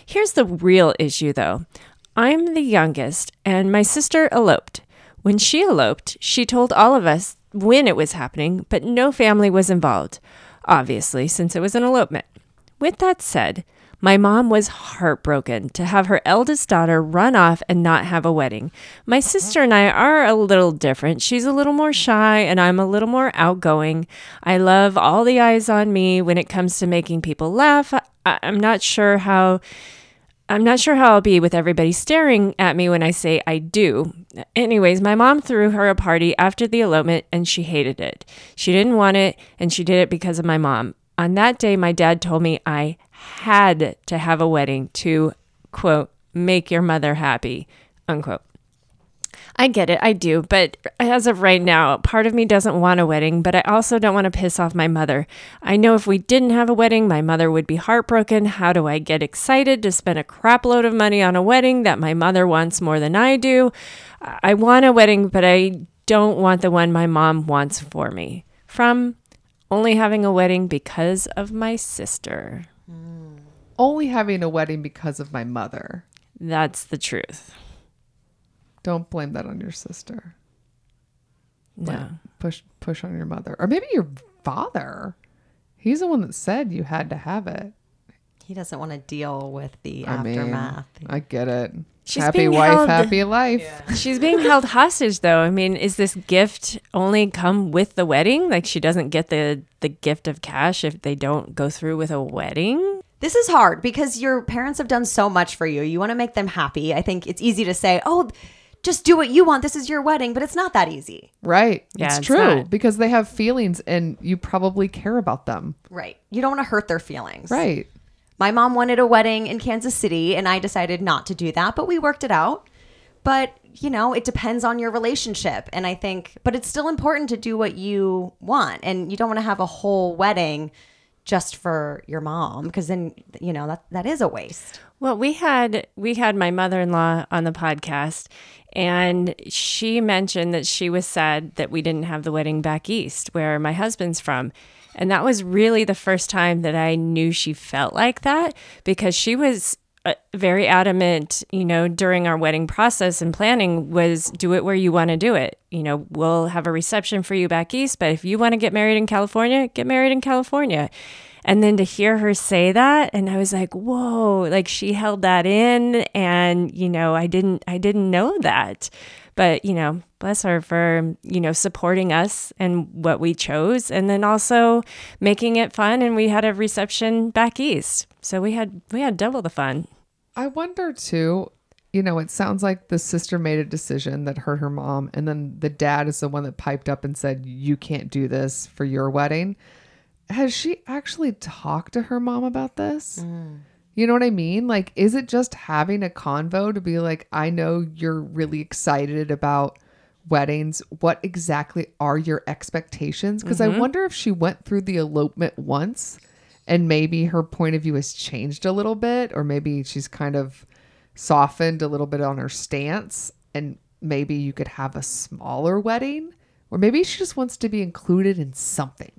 Here's the real issue though I'm the youngest, and my sister eloped. When she eloped, she told all of us when it was happening, but no family was involved, obviously, since it was an elopement. With that said, my mom was heartbroken to have her eldest daughter run off and not have a wedding. My sister and I are a little different. She's a little more shy, and I'm a little more outgoing. I love all the eyes on me when it comes to making people laugh. I- I'm not sure how. I'm not sure how I'll be with everybody staring at me when I say I do. Anyways, my mom threw her a party after the elopement and she hated it. She didn't want it and she did it because of my mom. On that day, my dad told me I had to have a wedding to, quote, make your mother happy, unquote. I get it, I do, but as of right now, part of me doesn't want a wedding, but I also don't want to piss off my mother. I know if we didn't have a wedding, my mother would be heartbroken. How do I get excited to spend a crap load of money on a wedding that my mother wants more than I do? I want a wedding, but I don't want the one my mom wants for me. From only having a wedding because of my sister. Only having a wedding because of my mother. That's the truth. Don't blame that on your sister. No. Push push on your mother. Or maybe your father. He's the one that said you had to have it. He doesn't want to deal with the I mean, aftermath. I get it. She's happy wife, held- happy life. She's being held hostage though. I mean, is this gift only come with the wedding? Like she doesn't get the the gift of cash if they don't go through with a wedding? This is hard because your parents have done so much for you. You want to make them happy. I think it's easy to say, "Oh, just do what you want. This is your wedding," but it's not that easy. Right. Yeah, it's it's true not. because they have feelings and you probably care about them. Right. You don't want to hurt their feelings. Right. My mom wanted a wedding in Kansas City and I decided not to do that, but we worked it out. But, you know, it depends on your relationship. And I think, but it's still important to do what you want. And you don't want to have a whole wedding just for your mom because then, you know, that, that is a waste. Well, we had we had my mother-in-law on the podcast and she mentioned that she was sad that we didn't have the wedding back east where my husband's from. And that was really the first time that I knew she felt like that because she was Uh, very adamant, you know, during our wedding process and planning was do it where you want to do it. You know, we'll have a reception for you back east, but if you want to get married in California, get married in California. And then to hear her say that, and I was like, whoa, like she held that in. And, you know, I didn't, I didn't know that. But, you know, bless her for, you know, supporting us and what we chose. And then also making it fun. And we had a reception back east. So we had, we had double the fun. I wonder too, you know, it sounds like the sister made a decision that hurt her mom, and then the dad is the one that piped up and said, You can't do this for your wedding. Has she actually talked to her mom about this? Mm. You know what I mean? Like, is it just having a convo to be like, I know you're really excited about weddings. What exactly are your expectations? Because I mm-hmm. wonder if she went through the elopement once and maybe her point of view has changed a little bit, or maybe she's kind of softened a little bit on her stance, and maybe you could have a smaller wedding, or maybe she just wants to be included in something.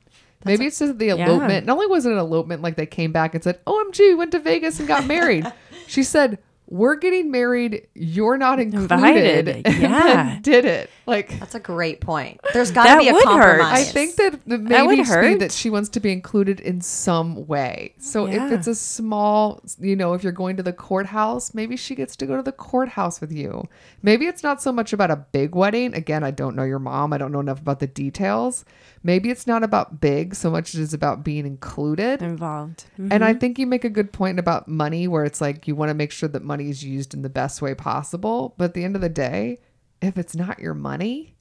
maybe it's just the elopement. Not only was it an elopement, like they came back and said, oh, "OMG, went to Vegas and got married." she said, "We're getting married. You're not included." Invited, yeah. did it like? That's a great point. There's got to be a would hurt. compromise. I think that the maybe just be hurt. that she wants to be included in some way. So if it's a small, you know, if you're going to the courthouse, maybe she gets to go to the courthouse with you. Maybe it's not so much about a big wedding. Again, I don't know your mom. I don't know enough about the details. Maybe it's not about big so much as it's about being included. Involved. And I mm-hmm. think you make a good point about money, where it's like you want to make sure that money is used in the best way possible. But at the end of the day, if it's not your money,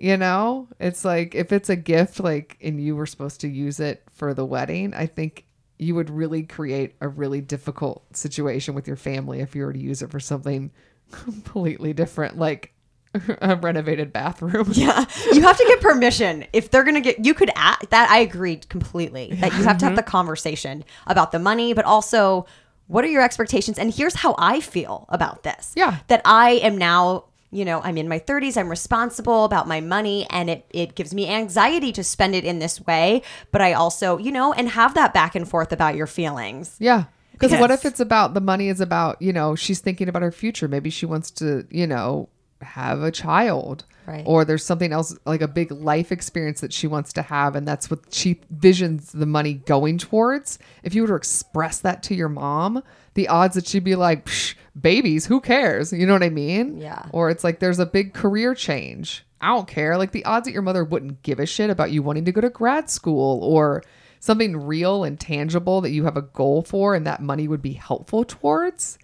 you know, it's like if it's a gift, like, and you were supposed to use it for the wedding, I think you would really create a really difficult situation with your family if you were to use it for something completely different, like a renovated bathroom. Yeah, you have to get permission if they're gonna get. You could act that. I agreed completely that you have to have the mm-hmm. conversation about the money, but also what are your expectations? And here's how I feel about this. Yeah. that I am now. You know, I'm in my 30s. I'm responsible about my money, and it it gives me anxiety to spend it in this way. But I also, you know, and have that back and forth about your feelings. Yeah. Because what if it's about the money is about, you know, she's thinking about her future. Maybe she wants to, you know, have a child. Right. Or there's something else like a big life experience that she wants to have. And that's what she visions the money going towards. If you were to express that to your mom, the odds that she'd be like, Psh, babies, who cares? You know what I mean? Yeah. Or it's like there's a big career change. I don't care. Like the odds that your mother wouldn't give a shit about you wanting to go to grad school or something real and tangible that you have a goal for and that money would be helpful towards.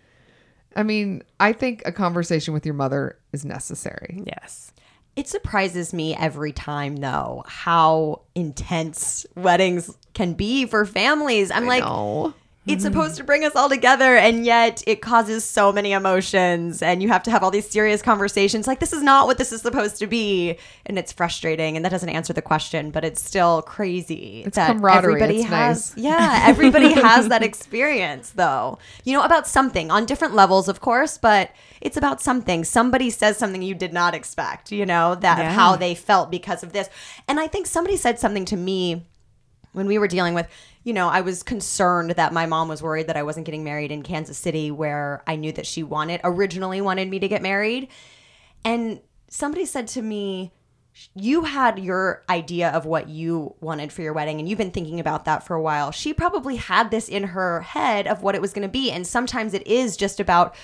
I mean, I think a conversation with your mother is necessary. Yes. It surprises me every time, though, how intense weddings can be for families. I'm like, No. It's mm-hmm. supposed to bring us all together, and yet it causes so many emotions, and you have to have all these serious conversations. Like, this is not what this is supposed to be, and it's frustrating, and that doesn't answer the question, but it's still crazy. It's that camaraderie. Everybody It's has, nice. yeah, everybody has that experience, though. You know about something on different levels, of course, but it's about something. Somebody says something you did not expect. You know that Yeah. how they felt because of this, and I think somebody said something to me when we were dealing with, you know, I was concerned that my mom was worried that I wasn't getting married in Kansas City where I knew that she wanted originally wanted me to get married. And somebody said to me, you had your idea of what you wanted for your wedding and you've been thinking about that for a while. She probably had this in her head of what it was going to be and sometimes it is just about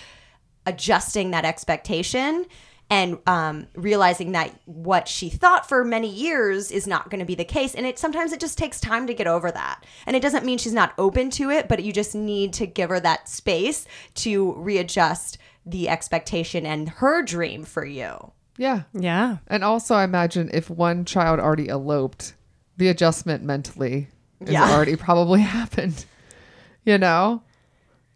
adjusting that expectation and um, realizing that what she thought for many years is not going to be the case and it sometimes it just takes time to get over that and it doesn't mean she's not open to it but you just need to give her that space to readjust the expectation and her dream for you Yeah. Yeah. And also, I imagine if one child already eloped, the adjustment mentally has Yeah. already probably happened. You know?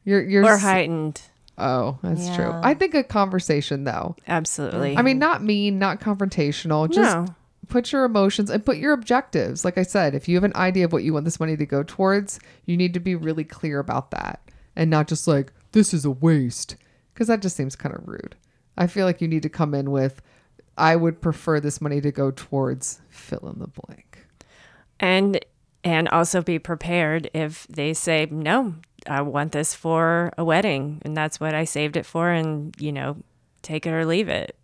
You're, you're, Or s- heightened. Oh, that's true. I think a conversation, though. Absolutely. I mean, not mean, not confrontational. Just No. put your emotions and put your objectives. Like I said, if you have an idea of what you want this money to go towards, you need to be really clear about that and not just like, this is a waste, because that just seems kind of rude. I feel like you need to come in with, I would prefer this money to go towards fill in the blank. and and also be prepared if they say no I want this for a wedding, and that's what I saved it for, and you know, take it or leave it.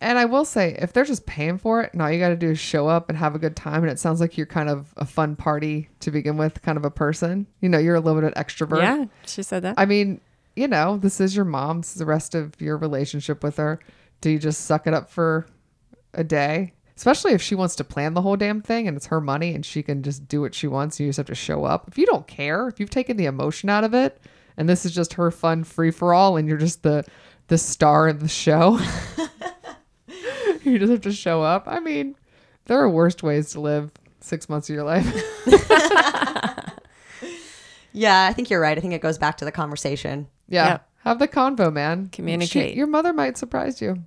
And I will say, if they're just paying for it, and all you got to do is show up and have a good time, and it sounds like you're kind of a fun party to begin with, kind of a person. You know, you're a little bit extrovert. Yeah, she said that. I mean, you know, this is your mom's, the rest of your relationship with her. Do you just suck it up for a day? Especially if she wants to plan the whole damn thing and it's her money and she can just do what she wants. You just have to show up. If you don't care, if you've taken the emotion out of it, and this is just her fun free for all, and you're just the the star of the show, you just have to show up. I mean, there are worst ways to live six months of your life. Yeah, I think you're right. I think it goes back to the conversation. yeah. Yep. Have the convo, man. Communicate. She- your mother might surprise you.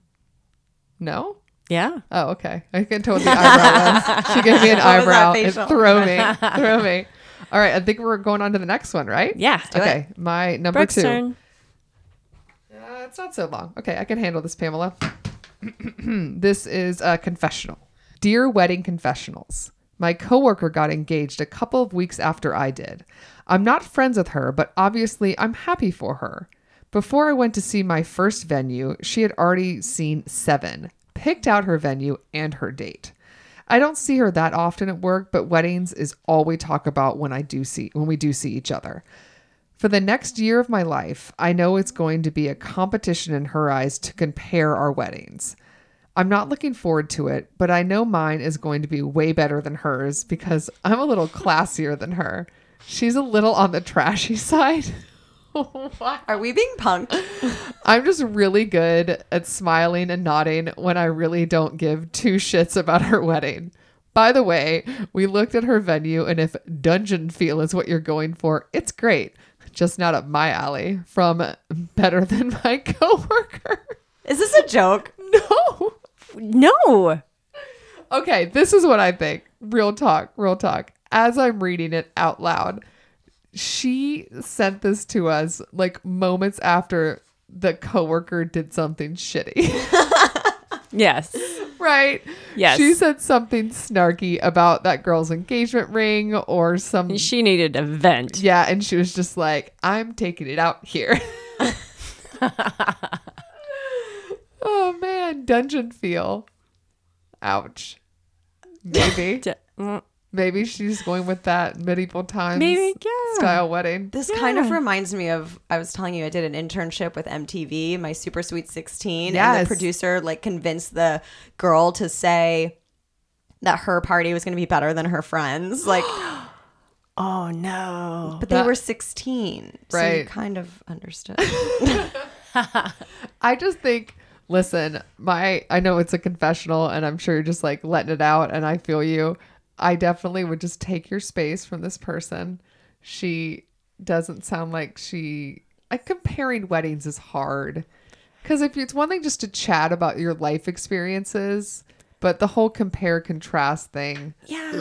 No? Yeah. Oh, okay. I can tell what the eyebrow was. She gave me an What was that eyebrow. It facial? threw me. threw me. All right. I think we're going on to the next one, right? Yeah. Okay. My number Brooke's two. turn. Uh, it's not so long. Okay. I can handle this, Pamela. this is a confessional. Dear Wedding Confessionals. My coworker got engaged a couple of weeks after I did. I'm not friends with her, but obviously I'm happy for her. Before I went to see my first venue, she had already seen seven, picked out her venue and her date. I don't see her that often at work, but weddings is all we talk about when I do see when we do see each other. For the next year of my life, I know it's going to be a competition in her eyes to compare our weddings. I'm not looking forward to it, but I know mine is going to be way better than hers because I'm a little classier than her. She's a little on the trashy side. What? Are we being punked? I'm just really good at smiling and nodding when I really don't give two shits about her wedding. By the way, we looked at her venue, and if dungeon feel is what you're going for, it's great. Just not up my alley. From better than my coworker. Is this a joke? No. No. Okay, this is what I think. Real talk, real talk. As I'm reading it out loud, she sent this to us like moments after the coworker did something shitty. Yes. right? Yes. She said something snarky about that girl's engagement ring or some She needed a vent. Yeah, and she was just like, I'm taking it out here. oh man, dungeon feel. Ouch. Maybe. Mm. D- Maybe she's going with that medieval times Maybe, yeah. style wedding. This kind of reminds me of I was telling you I did an internship with MTV, my Super Sweet 16, and the producer like convinced the girl to say that her party was going to be better than her friends. Like, Oh no. but they That- were 16, so you Right. kind of understood. I just think, listen, my I know it's a confessional and I'm sure you're just like letting it out and I feel you. I definitely would just take your space from this person. She doesn't sound like she like comparing weddings is hard. Cuz if it's one thing just to chat about your life experiences, but the whole compare contrast thing. Yeah.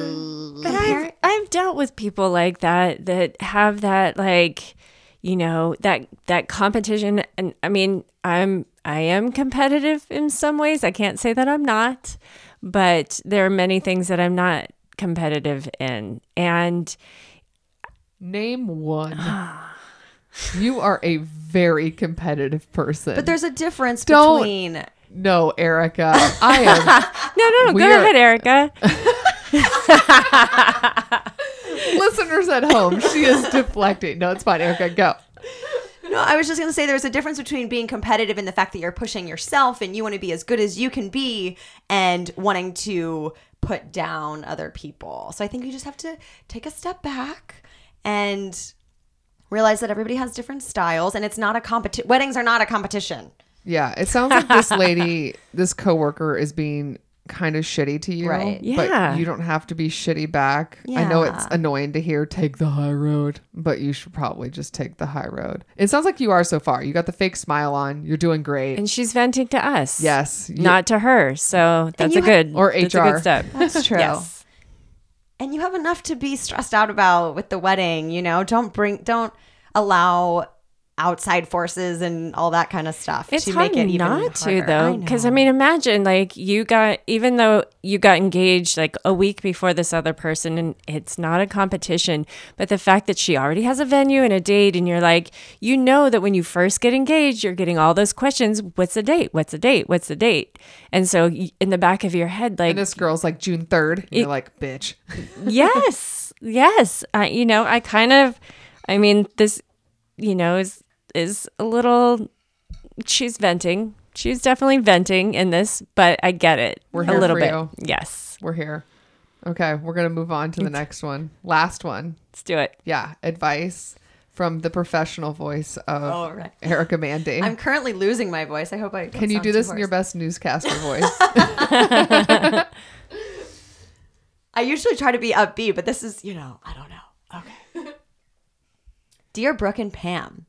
But I've I've dealt with people like that that have that like you know that that competition and I mean I'm I am competitive in some ways. I can't say that I'm not, but there are many things that I'm not competitive in. And Name one. you are a very competitive person. but there's a difference Don't- between no, Erica. I am no, no, no, go are- ahead, Erica. listeners at home. She is deflecting. No, it's fine, Erica. Go. No, I was just going to say there's a difference between being competitive in the fact that you're pushing yourself and you want to be as good as you can be and wanting to put down other people. So I think you just have to take a step back and realize that everybody has different styles and it's not a competition. Weddings are not a competition. Yeah, it sounds like this lady, this coworker, is being kind of shitty to you. Right. Yeah. But you don't have to be shitty back. I know it's annoying to hear take the high road, but you should probably just take the high road. It sounds like you are so far. You got the fake smile on. You're doing great. And she's venting to us. yes. you- Not to her. So that's you a ha- good Or that's a HR. good step. That's true. Yes. And you have enough to be stressed out about with the wedding, you know? Don't bring don't allow outside forces and all that kind of stuff It's to hard make it even not to harder. though, because I, know. mean, imagine like you got even though you got engaged like a week before this other person, and it's not a competition, but the fact that she already has a venue and a date, and you're like, you know that when you first get engaged, you're getting all those questions: What's the date? What's the date? What's the date? And so in the back of your head, like, And this girl's like June 3rd. And you're like, bitch. yes, yes, I, you know, I kind of, I mean, this, you know, is is a little. She's venting. She's definitely venting in this, but I get it. We're a here little for bit. you. Yes, We're here. Okay, we're going to move on to the next one. Last one. let's do it. Yeah, advice from the professional voice of All right. Erica Mandy. I'm currently losing my voice. I hope I. Can you do this in your best newscaster voice? I usually try to be upbeat, but this is, you know, I don't know. Okay. Dear Brooke and Pam,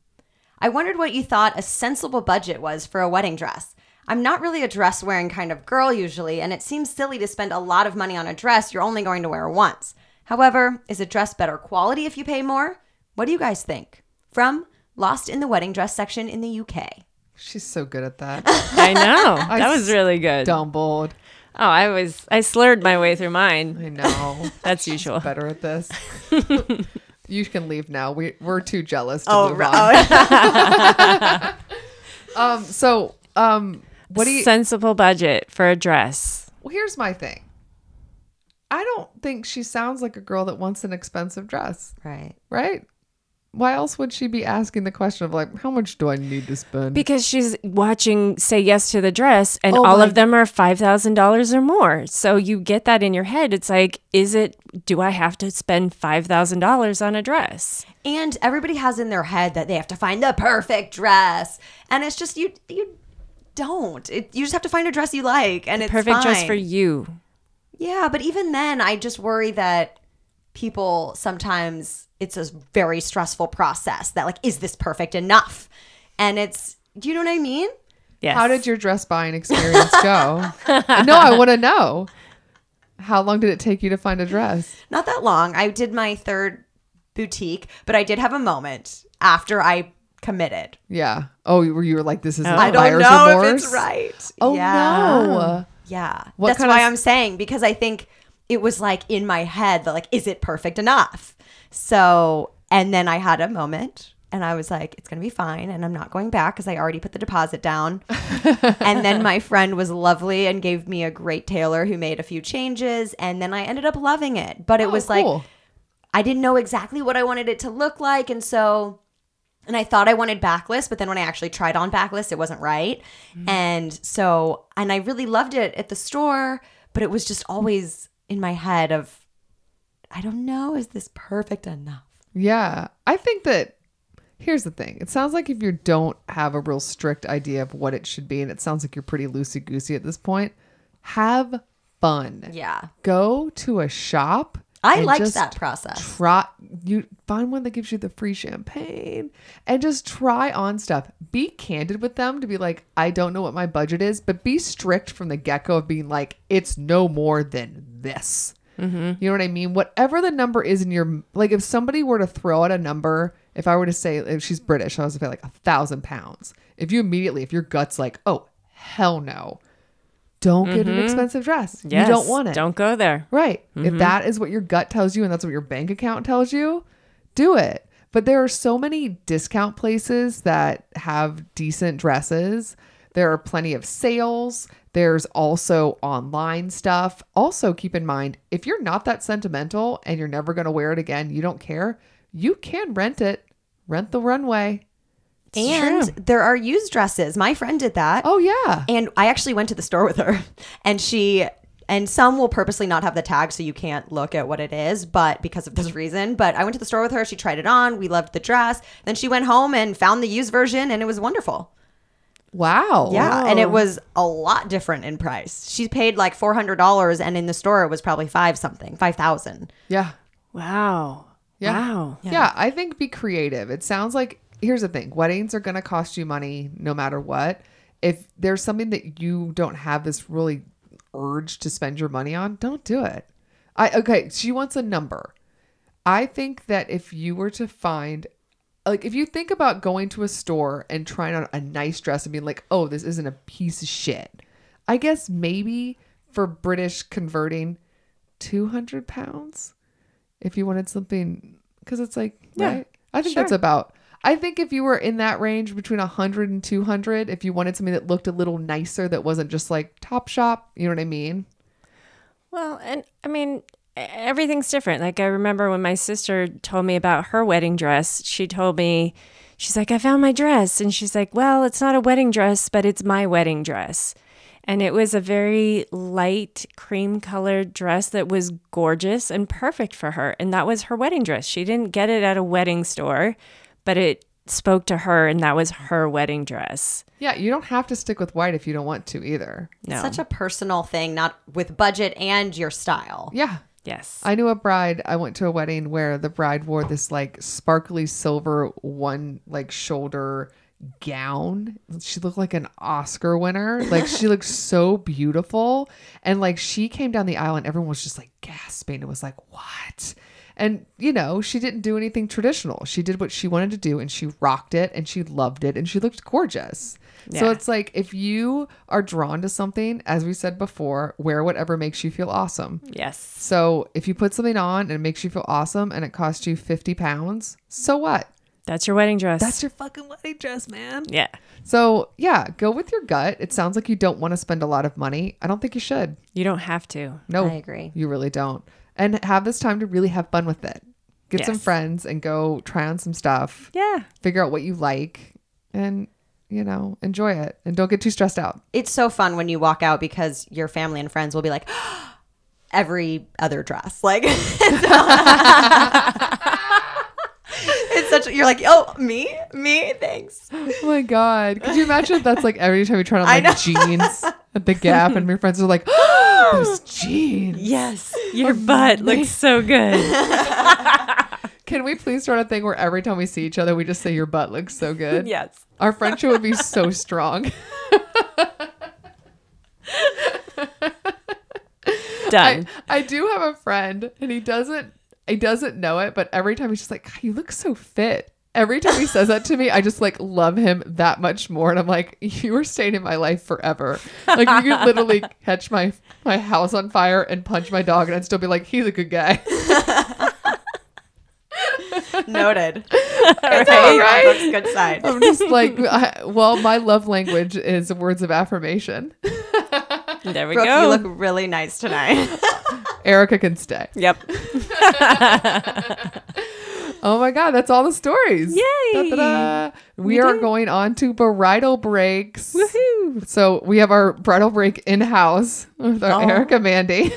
I wondered what you thought a sensible budget was for a wedding dress. I'm not really a dress wearing kind of girl usually, and it seems silly to spend a lot of money on a dress you're only going to wear once. However, is a dress better quality if you pay more? What do you guys think? From Lost in the Wedding Dress section in the UK. She's so good at that. I know that was really good. Dumbled. Oh, I was I slurred my way through mine. I know. That's usual. Better at this. You can leave now. We we're too jealous to Oh, move ri- on. Um. So um. What do you? Sensible budget for a dress. Well, here's my thing. I don't think she sounds like a girl that wants an expensive dress, right. right? Why else would she be asking the question of like, how much do I need to spend? Because she's watching Say Yes to the Dress, and Oh all my- of them are $5,000 or more. So you get that in your head. It's like, is it, do I have to spend $5,000 on a dress? And everybody has in their head that they have to find the perfect dress, and it's just you. You don't. It, you just have to find a dress you like, and it's Perfect dress for you. Yeah, but even then, I just worry that people sometimes it's a very stressful process. That like, is this perfect enough? And it's, do you know what I mean? Yes. How did your dress buying experience go? no, I want to know. How long did it take you to find a dress? Not that long. I did my third boutique, but I did have a moment after I committed. Yeah. Oh, were you were like, this is Oh. a I don't know remorse? if it's right. Oh yeah. no. Yeah. What That's why of- I'm saying because I think it was like in my head that like is it perfect enough? So, and then I had a moment and I was like it's going to be fine and I'm not going back cuz I already put the deposit down. and then my friend was lovely and gave me a great tailor who made a few changes and then I ended up loving it. But it Oh, was like. I didn't know exactly what I wanted it to look like. And so, and I thought I wanted backless, but then when I actually tried on backless, it wasn't right. Mm. And so, and I really loved it at the store, but it was just always in my head of, I don't know, is this perfect enough? Yeah. I think that here's the thing. It sounds like if you don't have a real strict idea of what it should be, and it sounds like you're pretty loosey goosey at this point, have fun. Yeah. Go to a shop. I and liked that process. Try you find one that gives you the free champagne and just try on stuff. Be candid with them to be like, I don't know what my budget is, but be strict from the get go of being like, it's no more than this. Mm-hmm. You know what I mean? Whatever the number is in your like, if somebody were to throw out a number, if I were to say if she's British, I was to pay like a thousand pounds. If you immediately, if your gut's like, oh hell no, don't get an mm-hmm. expensive dress. Yes. You don't want it. Don't go there. Right. If mm-hmm. that is what your gut tells you and that's what your bank account tells you, do it. But there are so many discount places that have decent dresses. There are plenty of sales. There's also online stuff. Also, keep in mind if you're not that sentimental and you're never going to wear it again, you don't care, you can rent it. Rent the runway. and there are used dresses. My friend did that. Oh, yeah. And I actually went to the store with her, and she and some will purposely not have the tag so you can't look at what it is, but because of this mm. reason. But I went to the store with her. She tried it on. We loved the dress. Then she went home and found the used version, and it was wonderful. Wow. Yeah, and it was a lot different in price. She paid like four hundred dollars, and in the store it was probably five something, five thousand. Yeah. Wow. Yeah. Wow. Yeah. I think be creative. It sounds like here's the thing weddings are going to cost you money no matter what. If there's something that you don't have this really urge to spend your money on, don't do it. I okay, she wants a number. I think that if you were to find like if you think about going to a store and trying on a nice dress and being like, "Oh, this isn't a piece of shit." I guess maybe for British converting 200 pounds if you wanted something cuz it's like, Yeah, right? I think sure. that's about I think if you were in that range between 100 and 200, if you wanted something that looked a little nicer that wasn't just like Top Shop, you know what I mean? Well, and I mean, everything's different. Like I remember when my sister told me about her wedding dress, she told me, she's like, I found my dress. And she's like, well, it's not a wedding dress, but it's my wedding dress. And it was a very light cream colored dress that was gorgeous and perfect for her. And that was her wedding dress. She didn't get it at a wedding store, but it spoke to her and that was her wedding dress. Yeah, you don't have to stick with white if you don't want to either. No. Such a personal thing, not with budget and your style. Yeah. Yes. I knew a bride. I went to a wedding where the bride wore this like sparkly silver one like shoulder gown. She looked like an Oscar winner. Like she looked so beautiful. And like she came down the aisle and everyone was just like gasping. It was like, what? And you know, she didn't do anything traditional. She did what she wanted to do and she rocked it and she loved it and she looked gorgeous. So it's like if you are drawn to something, as we said before, wear whatever makes you feel awesome. yes. So if you put something on and it makes you feel awesome and it costs you 50 pounds, so what? That's your wedding dress. That's your fucking wedding dress, man. yeah. So yeah, go with your gut. It sounds like you don't want to spend a lot of money. I don't think you should. You don't have to. No, I agree. You really don't. And have this time to really have fun with it. Get some friends and go try on some stuff. Yeah. Figure out what you like and, you know, enjoy it. And don't get too stressed out. It's so fun when you walk out because your family and friends will be like, every other dress. Like, it's such, you're like, oh, me? Me? Thanks. Oh my god! Could you imagine if that's like every time you try on like jeans at the Gap, and your friends are like, oh, "Those jeans." Yes. Your butt looks so good. Can we please start a thing where every time we see each other, we just say your butt looks so good? yes. Our friendship would be so strong. I, Done. I do have a friend, and he doesn't he doesn't know it, but every time he's just like, "God, "You look so fit." Every time he says that to me, I just like love him that much more, and I'm like, "You are staying in my life forever." Like you could literally catch my my house on fire and punch my dog, and I'd still be like, "He's a good guy." Noted. Okay, right? That's good side. I'm just like, I, well, my love language is words of affirmation. There we Brooke, go. you look really nice tonight. Erica can stay. yep. Oh my God, that's all the stories. Yay! Da-da-da. We, We are did. going on to bridal breaks. Woohoo. So we have our bridal break in house with our Oh. Erica Mandy.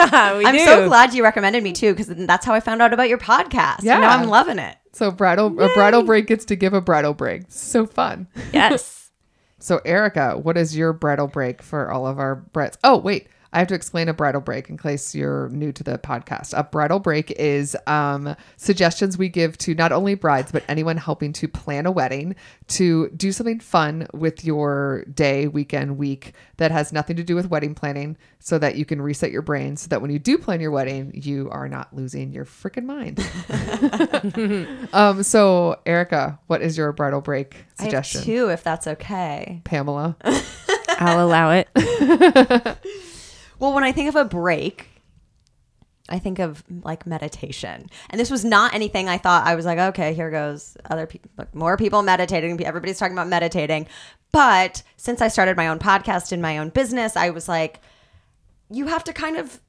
I'm do. so glad you recommended me too, because that's how I found out about your podcast. Yeah. Now I'm loving it. so bridal a bridal break gets to give a bridal break. So fun. Yes. So Erica, what is your bridal break for all of our brides? Oh wait, I have to explain a bridal break in case you're new to the podcast. A bridal break is um, suggestions we give to not only brides but anyone helping to plan a wedding to do something fun with your day, weekend, week that has nothing to do with wedding planning, so that you can reset your brain, so that when you do plan your wedding, you are not losing your freaking mind. um, so Erica, what is your bridal break I have suggestion? two, if that's okay. Pamela. I'll allow it. Well, when I think of a break, I think of like meditation. And this was not anything I thought I was like, okay, here goes other people, more people meditating. Everybody's talking about meditating. But since I started my own podcast and my own business, I was like, you have to kind of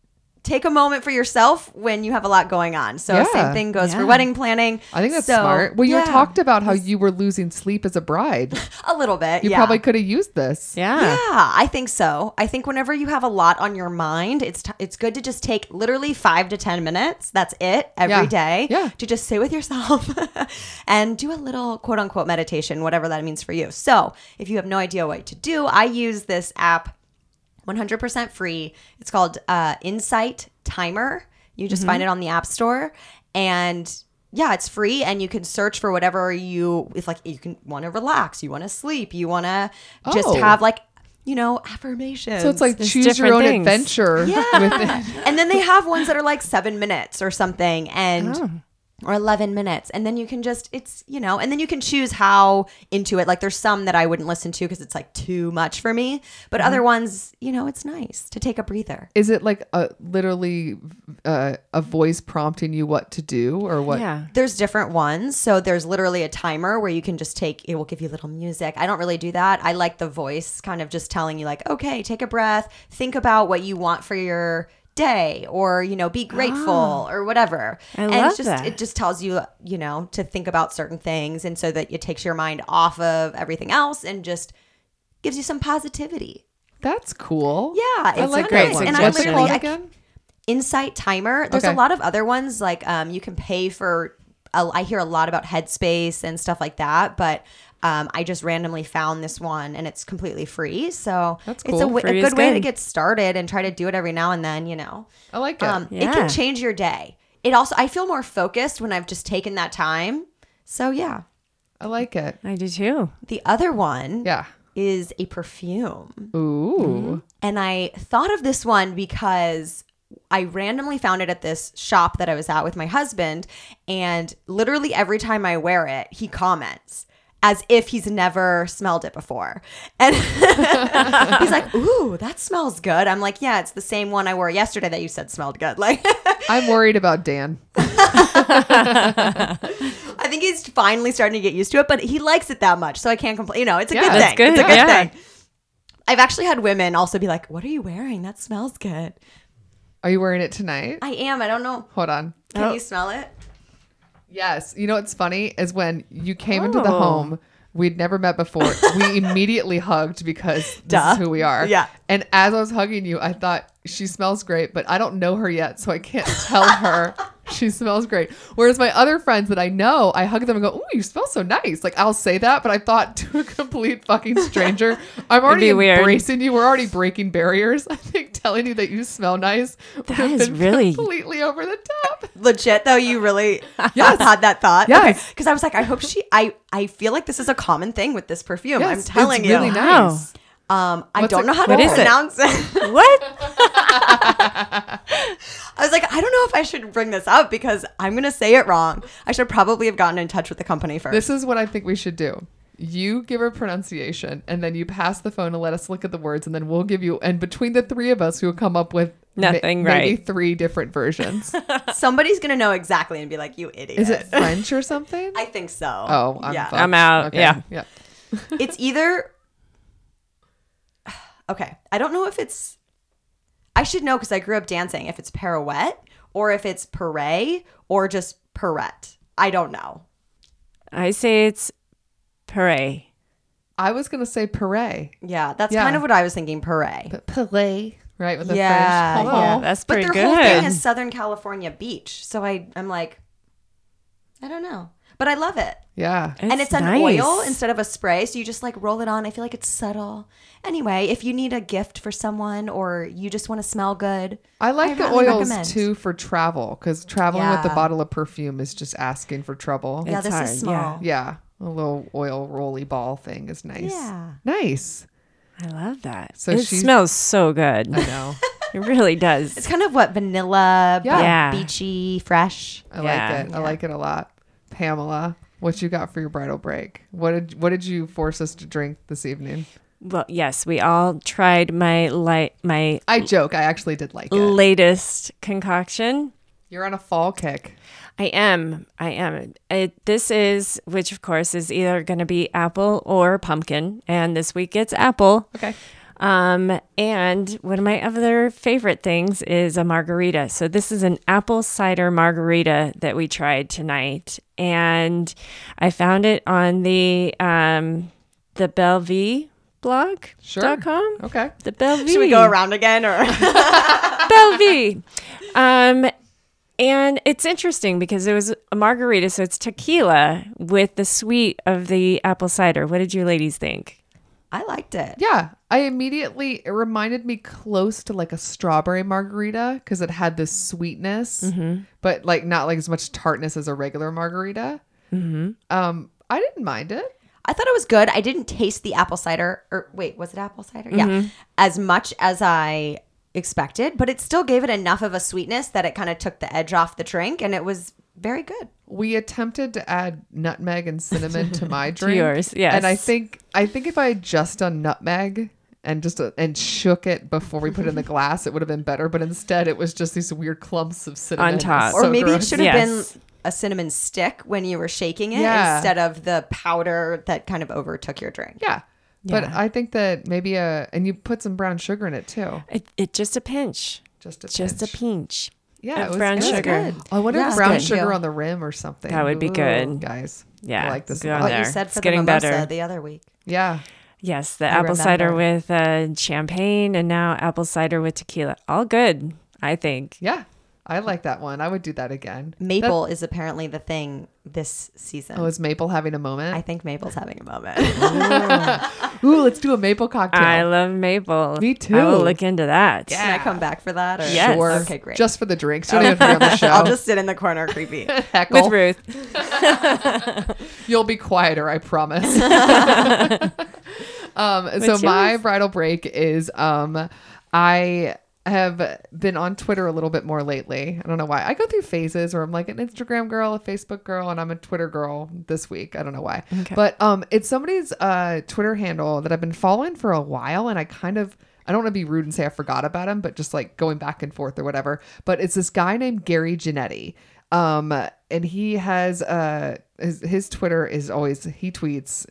take a moment for yourself when you have a lot going on. So Yeah. same thing goes for wedding planning. I think that's So, smart. Well, you yeah, talked about how you were losing sleep as a bride. a little bit. You yeah. probably could have used this. Yeah. Yeah, I think so. I think whenever you have a lot on your mind, it's t- it's good to just take literally five to ten minutes. That's it every Yeah. day. Yeah. To just sit with yourself and do a little quote unquote meditation, whatever that means for you. So if you have no idea what to do, I use this app. 100% free. It's called uh, Insight Timer. You just find it on the App Store, and yeah, it's free, and you can search for whatever you. If like you can want to relax, you want to sleep, you want to just Oh. have like you know affirmations. So it's like There's choose your own things. adventure. Yeah. And then they have ones that are like seven minutes or something, and Oh. Or 11 minutes. And then you can just it's you know and then you can choose how into it. Like there's some that i wouldn't listen to because it's like too much for me. But other ones you know it's nice to take a breather. Is it like a literally uh, a voice prompting you what to do or what? Yeah. there's different ones. So there's literally a timer where you can just take it will give you little music. I don't really do that. I like the voice kind of just telling you like okay take a breath. Think about what you want for your day or you know be grateful or whatever I and love it's just that. it just tells you you know to think about certain things and so that it takes your mind off of everything else and just gives you some positivity That's cool. yeah I it's like great one. and I literally I again? Insight Timer. There's Okay. a lot of other ones like um, you can pay for. uh, I hear a lot about Headspace and stuff like that, but um, I just randomly found this one and it's completely free. So That's it's a, cool. w- a Free is good way to get started and try to do it every now and then. You know, I like it. um, it can change your day. It also I feel more focused when I've just taken that time. So yeah, I like it. I do too. the other one Yeah. is a perfume. Ooh. And I thought of this one because I randomly found it at this shop that I was at with my husband. And literally every time I wear it, he comments as if he's never smelled it before. And he's like, Ooh, that smells good. I'm like, Yeah, it's the same one I wore yesterday that you said smelled good. Like, I'm worried about Dan. I think he's finally starting to get used to it, but he likes it that much. So I can't complain. You know, it's a Yeah, good thing. good, It's a good yeah. thing. I've actually had women also be like, What are you wearing? That smells good. Are you wearing it tonight? I am. I don't know. Hold on. Can Oh. you smell it? Yes. You know what's funny is when you came into the Oh. home, we'd never met before. we immediately hugged because this Duh. is who we are. Yeah. And as I was hugging you, I thought she smells great, but I don't know her yet, so I can't tell her she smells great. Whereas my other friends that I know, I hug them and go, "Ooh, you smell so nice." Like I'll say that, but I thought to a complete fucking stranger, I'm already be weird. embracing you. We're already breaking barriers. I think telling you that you smell nice would have is been really- completely over the top. Legit though, you really Yes. had that thought. Yes. Because I was like, I hope she. I I feel like this is a common thing with this perfume. I'm telling it's you. really Wow. nice. Um, I What's don't it- know how to is it? pronounce it. What? I was like, I don't know if I should bring this up because I'm gonna say it wrong. I should probably have gotten in touch with the company first. This is what I think we should do. You give her pronunciation, and then you pass the phone and let us look at the words, and then we'll give you. And between the three of us, we'll come up with ma- Nothing maybe three different versions. Somebody's gonna know exactly and be like, "You idiot." Is it French or something? I think so. oh, I'm yeah. fucked. I'm out. Okay. Yeah. yeah. it's either okay i don't know if it's i should know because i grew up dancing if it's pirouette or if it's parade or just perrette i don't know I say it's puree. I was gonna say puree, yeah that's Yeah. kind of what i was thinking parade but puree, right? With the yeah, French. yeah. That's but pretty their whole thing good. is southern california beach so i i'm like i don't know but i love it yeah. and it's an nice. oil instead of a spray so you just like roll it on i feel like it's subtle anyway if you need a gift for someone or you just want to smell good I like I the highly oils recommend. too for travel because traveling with a Yeah. bottle of perfume is just asking for trouble. yeah It's this hard, is yeah. small Yeah, a little oil rolly ball thing is nice. Yeah. nice. I love that. So it she's- smells so good. I know. It really does. It's kind of what vanilla, Yeah. but Yeah. beachy, fresh. I Yeah. like it. I like it a lot. Pamela, what you got for your bridal break? What did what did you force us to drink this evening? well, yes, we all tried my light my I joke. I actually did like it. latest concoction. You're on a fall kick. I am. I am. It, this is, which of course is either going to be apple or pumpkin. And this week it's apple. Okay. Um, and one of my other favorite things is a margarita. So this is an apple cider margarita that we tried tonight, and I found it on the um, the Bellevue blog Sure. dot com. Okay. The Bellevue. Should we go around again or? Bellevue. Um, and it's interesting because it was a margarita, so it's tequila with the sweet of the apple cider. What did you ladies think? I liked it. Yeah. I immediately it reminded me close to like a strawberry margarita because it had this sweetness, Mm-hmm. but like not like as much tartness as a regular margarita. Mm-hmm. Um, I didn't mind it. I thought it was good. I didn't taste the apple cider, or wait, was it apple cider? Yeah, Mm-hmm. as much as I expected, but it still gave it enough of a sweetness that it kind of took the edge off the drink, and it was very good. We attempted to add nutmeg and cinnamon to my drink. yours, yes. And I think I think if I had just done nutmeg and just uh, and shook it before we put it in the glass, it would have been better. But instead, it was just these weird clumps of cinnamon On top. Or So maybe it should have Yes. been a cinnamon stick when you were shaking it Yeah. instead of the powder that kind of overtook your drink. Yeah. But I think that maybe a and you put some brown sugar in it too. It, it just a pinch, Just a just a pinch. pinch. Yeah, it was brown good. sugar. good. I wonder Yeah, if brown good. sugar on the rim or something. That would be Ooh, good. guys. Yeah, I like this. go a. What you there. said It's for the getting mimosa better. the other week. Yeah. Yes, the I apple cider with uh, champagne and now apple cider with tequila. All good, I think. Yeah. I like that one. I would do that again. Maple is apparently the thing this season. Oh, is Maple having a moment? I think Maple's having a moment. Ooh, let's do a maple cocktail. I love maple. Me too. I will too. look into that. Yeah. Can I come back for that? Or? Yes. Sure. Okay, great. Just for the drinks. You don't even be on the show. I'll just sit in the corner creepy. heckle. With Ruth. You'll be quieter, I promise. um, so What's my bridal break is um, I have been on Twitter a little bit more lately. I don't know why. I go through phases where I'm like an Instagram girl, a Facebook girl, and I'm a Twitter girl this week. I don't know why. Okay. But um, it's somebody's uh, Twitter handle that I've been following for a while, and I kind of I don't want to be rude and say I forgot about him, but just like going back and forth or whatever. But it's this guy named Gary Janetti. Um, and he has uh his, his Twitter is always he tweets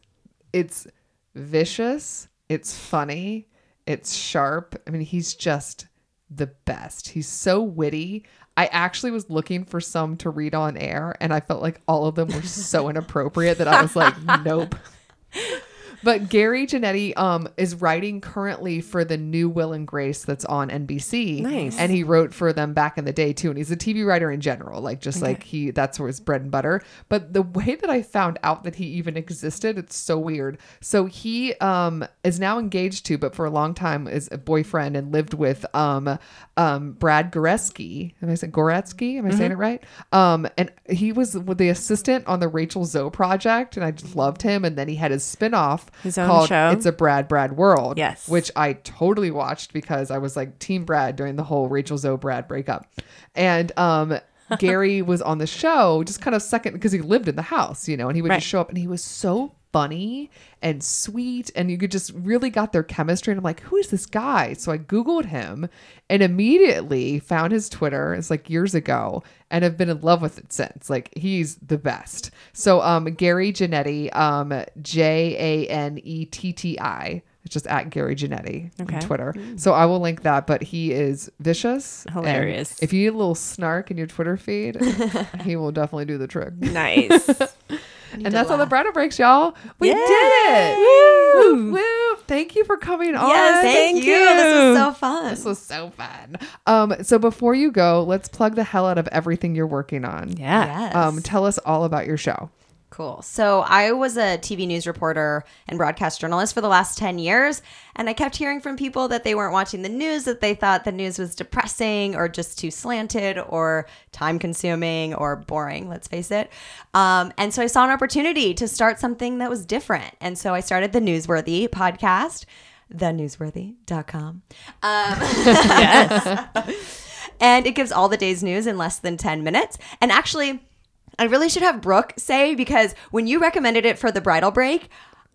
it's vicious, it's funny, it's sharp. I mean, he's just the best. He's so witty. I actually was looking for some to read on air, and I felt like all of them were so inappropriate that I was like, nope. But Gary Janetti um is writing currently for the new Will and Grace that's on NBC. Nice. And he wrote for them back in the day too. And he's a TV writer in general, like just like he that's where his bread and butter. But the way that I found out that he even existed, it's so weird. So he um is now engaged to, but for a long time is a boyfriend and lived with um um Brad Goretzky. Am I saying Goretzky? Am I saying it right? Um and he was with the assistant on the Rachel Zoe project, and I just loved him. And then he had his spin-off His own called show. It's a Brad Brad World. Yes. Which I totally watched because I was like Team Brad during the whole Rachel Zoe Brad breakup. And um Gary was on the show just kind of second because he lived in the house, you know, and he would Right. just show up and he was so funny and sweet and you could just really got their chemistry and I'm like, who is this guy? So I Googled him and immediately found his Twitter. It's like years ago and have been in love with it since. Like he's the best. So um Gary Janetti, um J A N E T T I. It's just at Gary Janetti Okay. on Twitter. So I will link that, but he is vicious. Hilarious. if you need a little snark in your Twitter feed, he will definitely do the trick. Nice. and that's all the bridal breaks, y'all. We Yay! did it. Woo, woo. Thank you for coming on. Yes, Thank, Thank you. This you. was so fun. This was so fun. Um, so before you go, let's plug the hell out of everything you're working on. yeah. Yes. Um, tell us all about your show. Cool. So I was a TV news reporter and broadcast journalist for the last 10 years. And I kept hearing from people that they weren't watching the news, that they thought the news was depressing or just too slanted or time consuming or boring, let's face it. Um, and so I saw an opportunity to start something that was different. And so I started the Newsworthy podcast, thenewsworthy.com. and it gives all the day's news in less than 10 minutes. And actually, I really should have Brooke say because when you recommended it for the bridal break,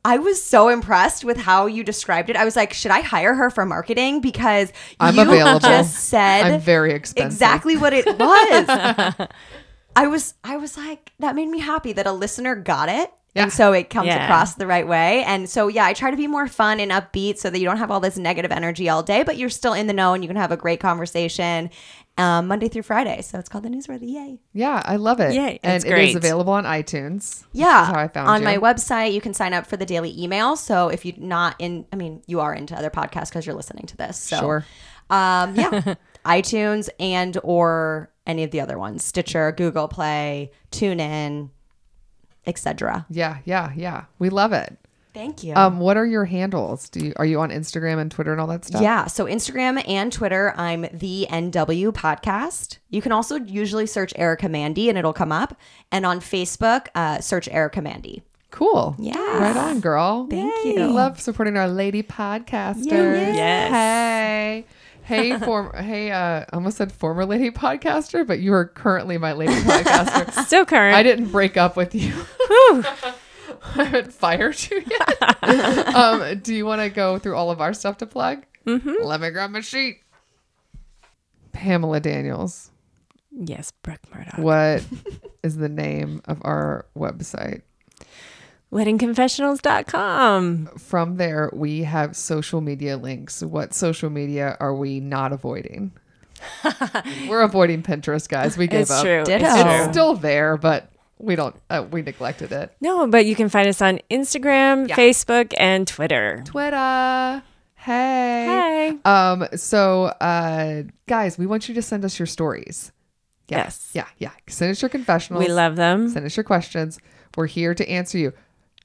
I was so impressed with how you described it. I was like, should I hire her for marketing? Because I'm you available. just said I'm very expensive. exactly what it was. I was I was like, that made me happy that a listener got it. Yeah. And so it comes Yeah. across the right way. And so, yeah, I try to be more fun and upbeat so that you don't have all this negative energy all day, but you're still in the know and you can have a great conversation um, Monday through Friday. So it's called The Newsworthy. Yay. Yeah, I love it. Yay, and it's it is available on iTunes. Yeah. How I found on you. my website, you can sign up for the daily email. So if you're not in, I mean, you are into other podcasts because you're listening to this. So, Sure. Um, yeah, iTunes and or any of the other ones, Stitcher, Google Play, TuneIn, etc. Yeah, yeah, yeah. We love it. Thank you. Um, what are your handles? Do you are you on Instagram and Twitter and all that stuff? Yeah, so Instagram and Twitter, I'm the NW podcast. You can also usually search Erica Mandy and it'll come up. And on Facebook, uh, search Erica Mandy. Cool. Yeah. Right on, girl. Thank I you. love supporting our lady podcasters. Yeah. Yes. Hey. Hey, form. Hey, uh, I almost said former lady podcaster, but you are currently my lady podcaster. Still current. I didn't break up with you. I haven't fired you yet. um, do you want to go through all of our stuff to plug? Mm-hmm. Let me grab my sheet. Pamela Daniels. Yes, Brooke Murdoch. What is the name of our website? Weddingconfessionals.com. From there, we have social media links. What social media are we not avoiding? We're avoiding Pinterest, guys. We gave It's up. true. Ditto. It's It's true. still there, but we don't. Uh, we neglected it. No, but you can find us on Instagram, Yeah. Facebook, and Twitter. Twitter. Hey. Hey. Um. So, uh, guys, we want you to send us your stories. Yeah, Yes. Yeah. Yeah. Send us your confessionals. We love them. Send us your questions. We're here to answer you.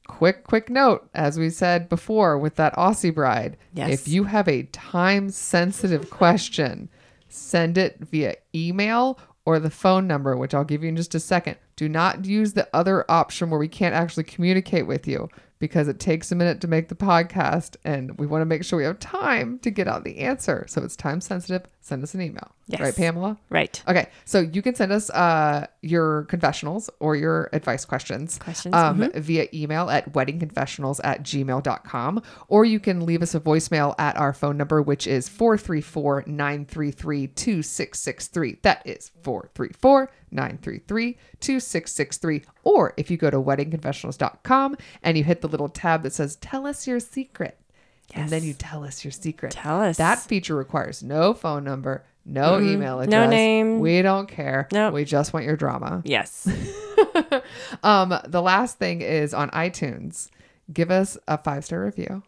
Quick, quick note, as we said before with that Aussie bride. Yes. If you have a time sensitive question, send it via email or the phone number, which I'll give you in just a second. Do not use the other option where we can't actually communicate with you because it takes a minute to make the podcast and we want to make sure we have time to get out the answer. So it's time sensitive. Send us an email. Yes. Right, Pamela? Right. Okay, so you can send us uh, your confessionals or your advice questions, Questions, um, via email at weddingconfessionals at gmail.com, or you can leave us a voicemail at our phone number, which is 434 933 2663. That is 434 933 2663. Or if you go to weddingconfessionals.com and you hit the little tab that says, Tell us your secret. And then you tell us your secret. Tell us. That feature requires no phone number, no email address, No name. We don't care. Nope. We just want your drama. Yes. Um, the last thing is on iTunes. Give us a five star review.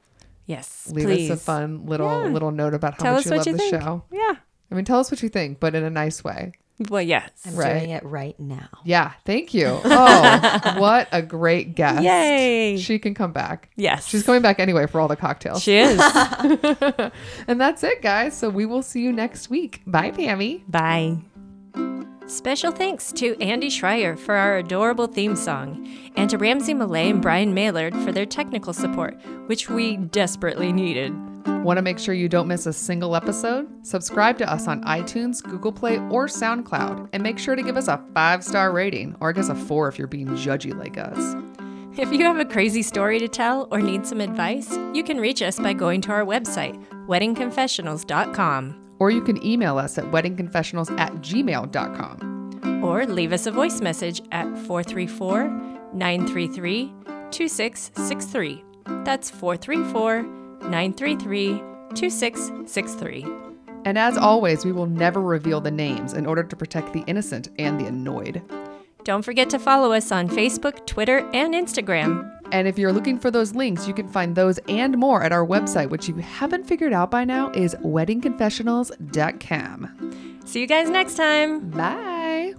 Yes. Leave please. us a fun little Yeah. little note about how Tell much us you what love you the think. show. Yeah. I mean, tell us what you think, but in a nice way. Well, yes. I'm Right. doing it right now. Yeah, thank you. Oh, what a great guest! Yay. She can come back. Yes. She's coming back anyway for all the cocktails. She is. and that's it, guys. So we will see you next week. Bye, Pammy. Bye. Special thanks to Andy Schreier for our adorable theme song, and to Ramsey Millay and Brian Maylard for their technical support, which we desperately needed. Want to make sure you don't miss a single episode? Subscribe to us on iTunes, Google Play, or SoundCloud, and make sure to give us a five star rating, or I guess a four if you're being judgy like us. If you have a crazy story to tell or need some advice, you can reach us by going to our website, weddingconfessionals.com, Or you can email us at weddingconfessionals at gmail.com. or leave us a voice message at 434 933 2663. That's 434 933 2663. And as always, we will never reveal the names in order to protect the innocent and the annoyed. Don't forget to follow us on Facebook, Twitter, and Instagram. And if you're looking for those links, you can find those and more at our website, which you haven't figured out by now is weddingconfessionals.com. See you guys next time. Bye.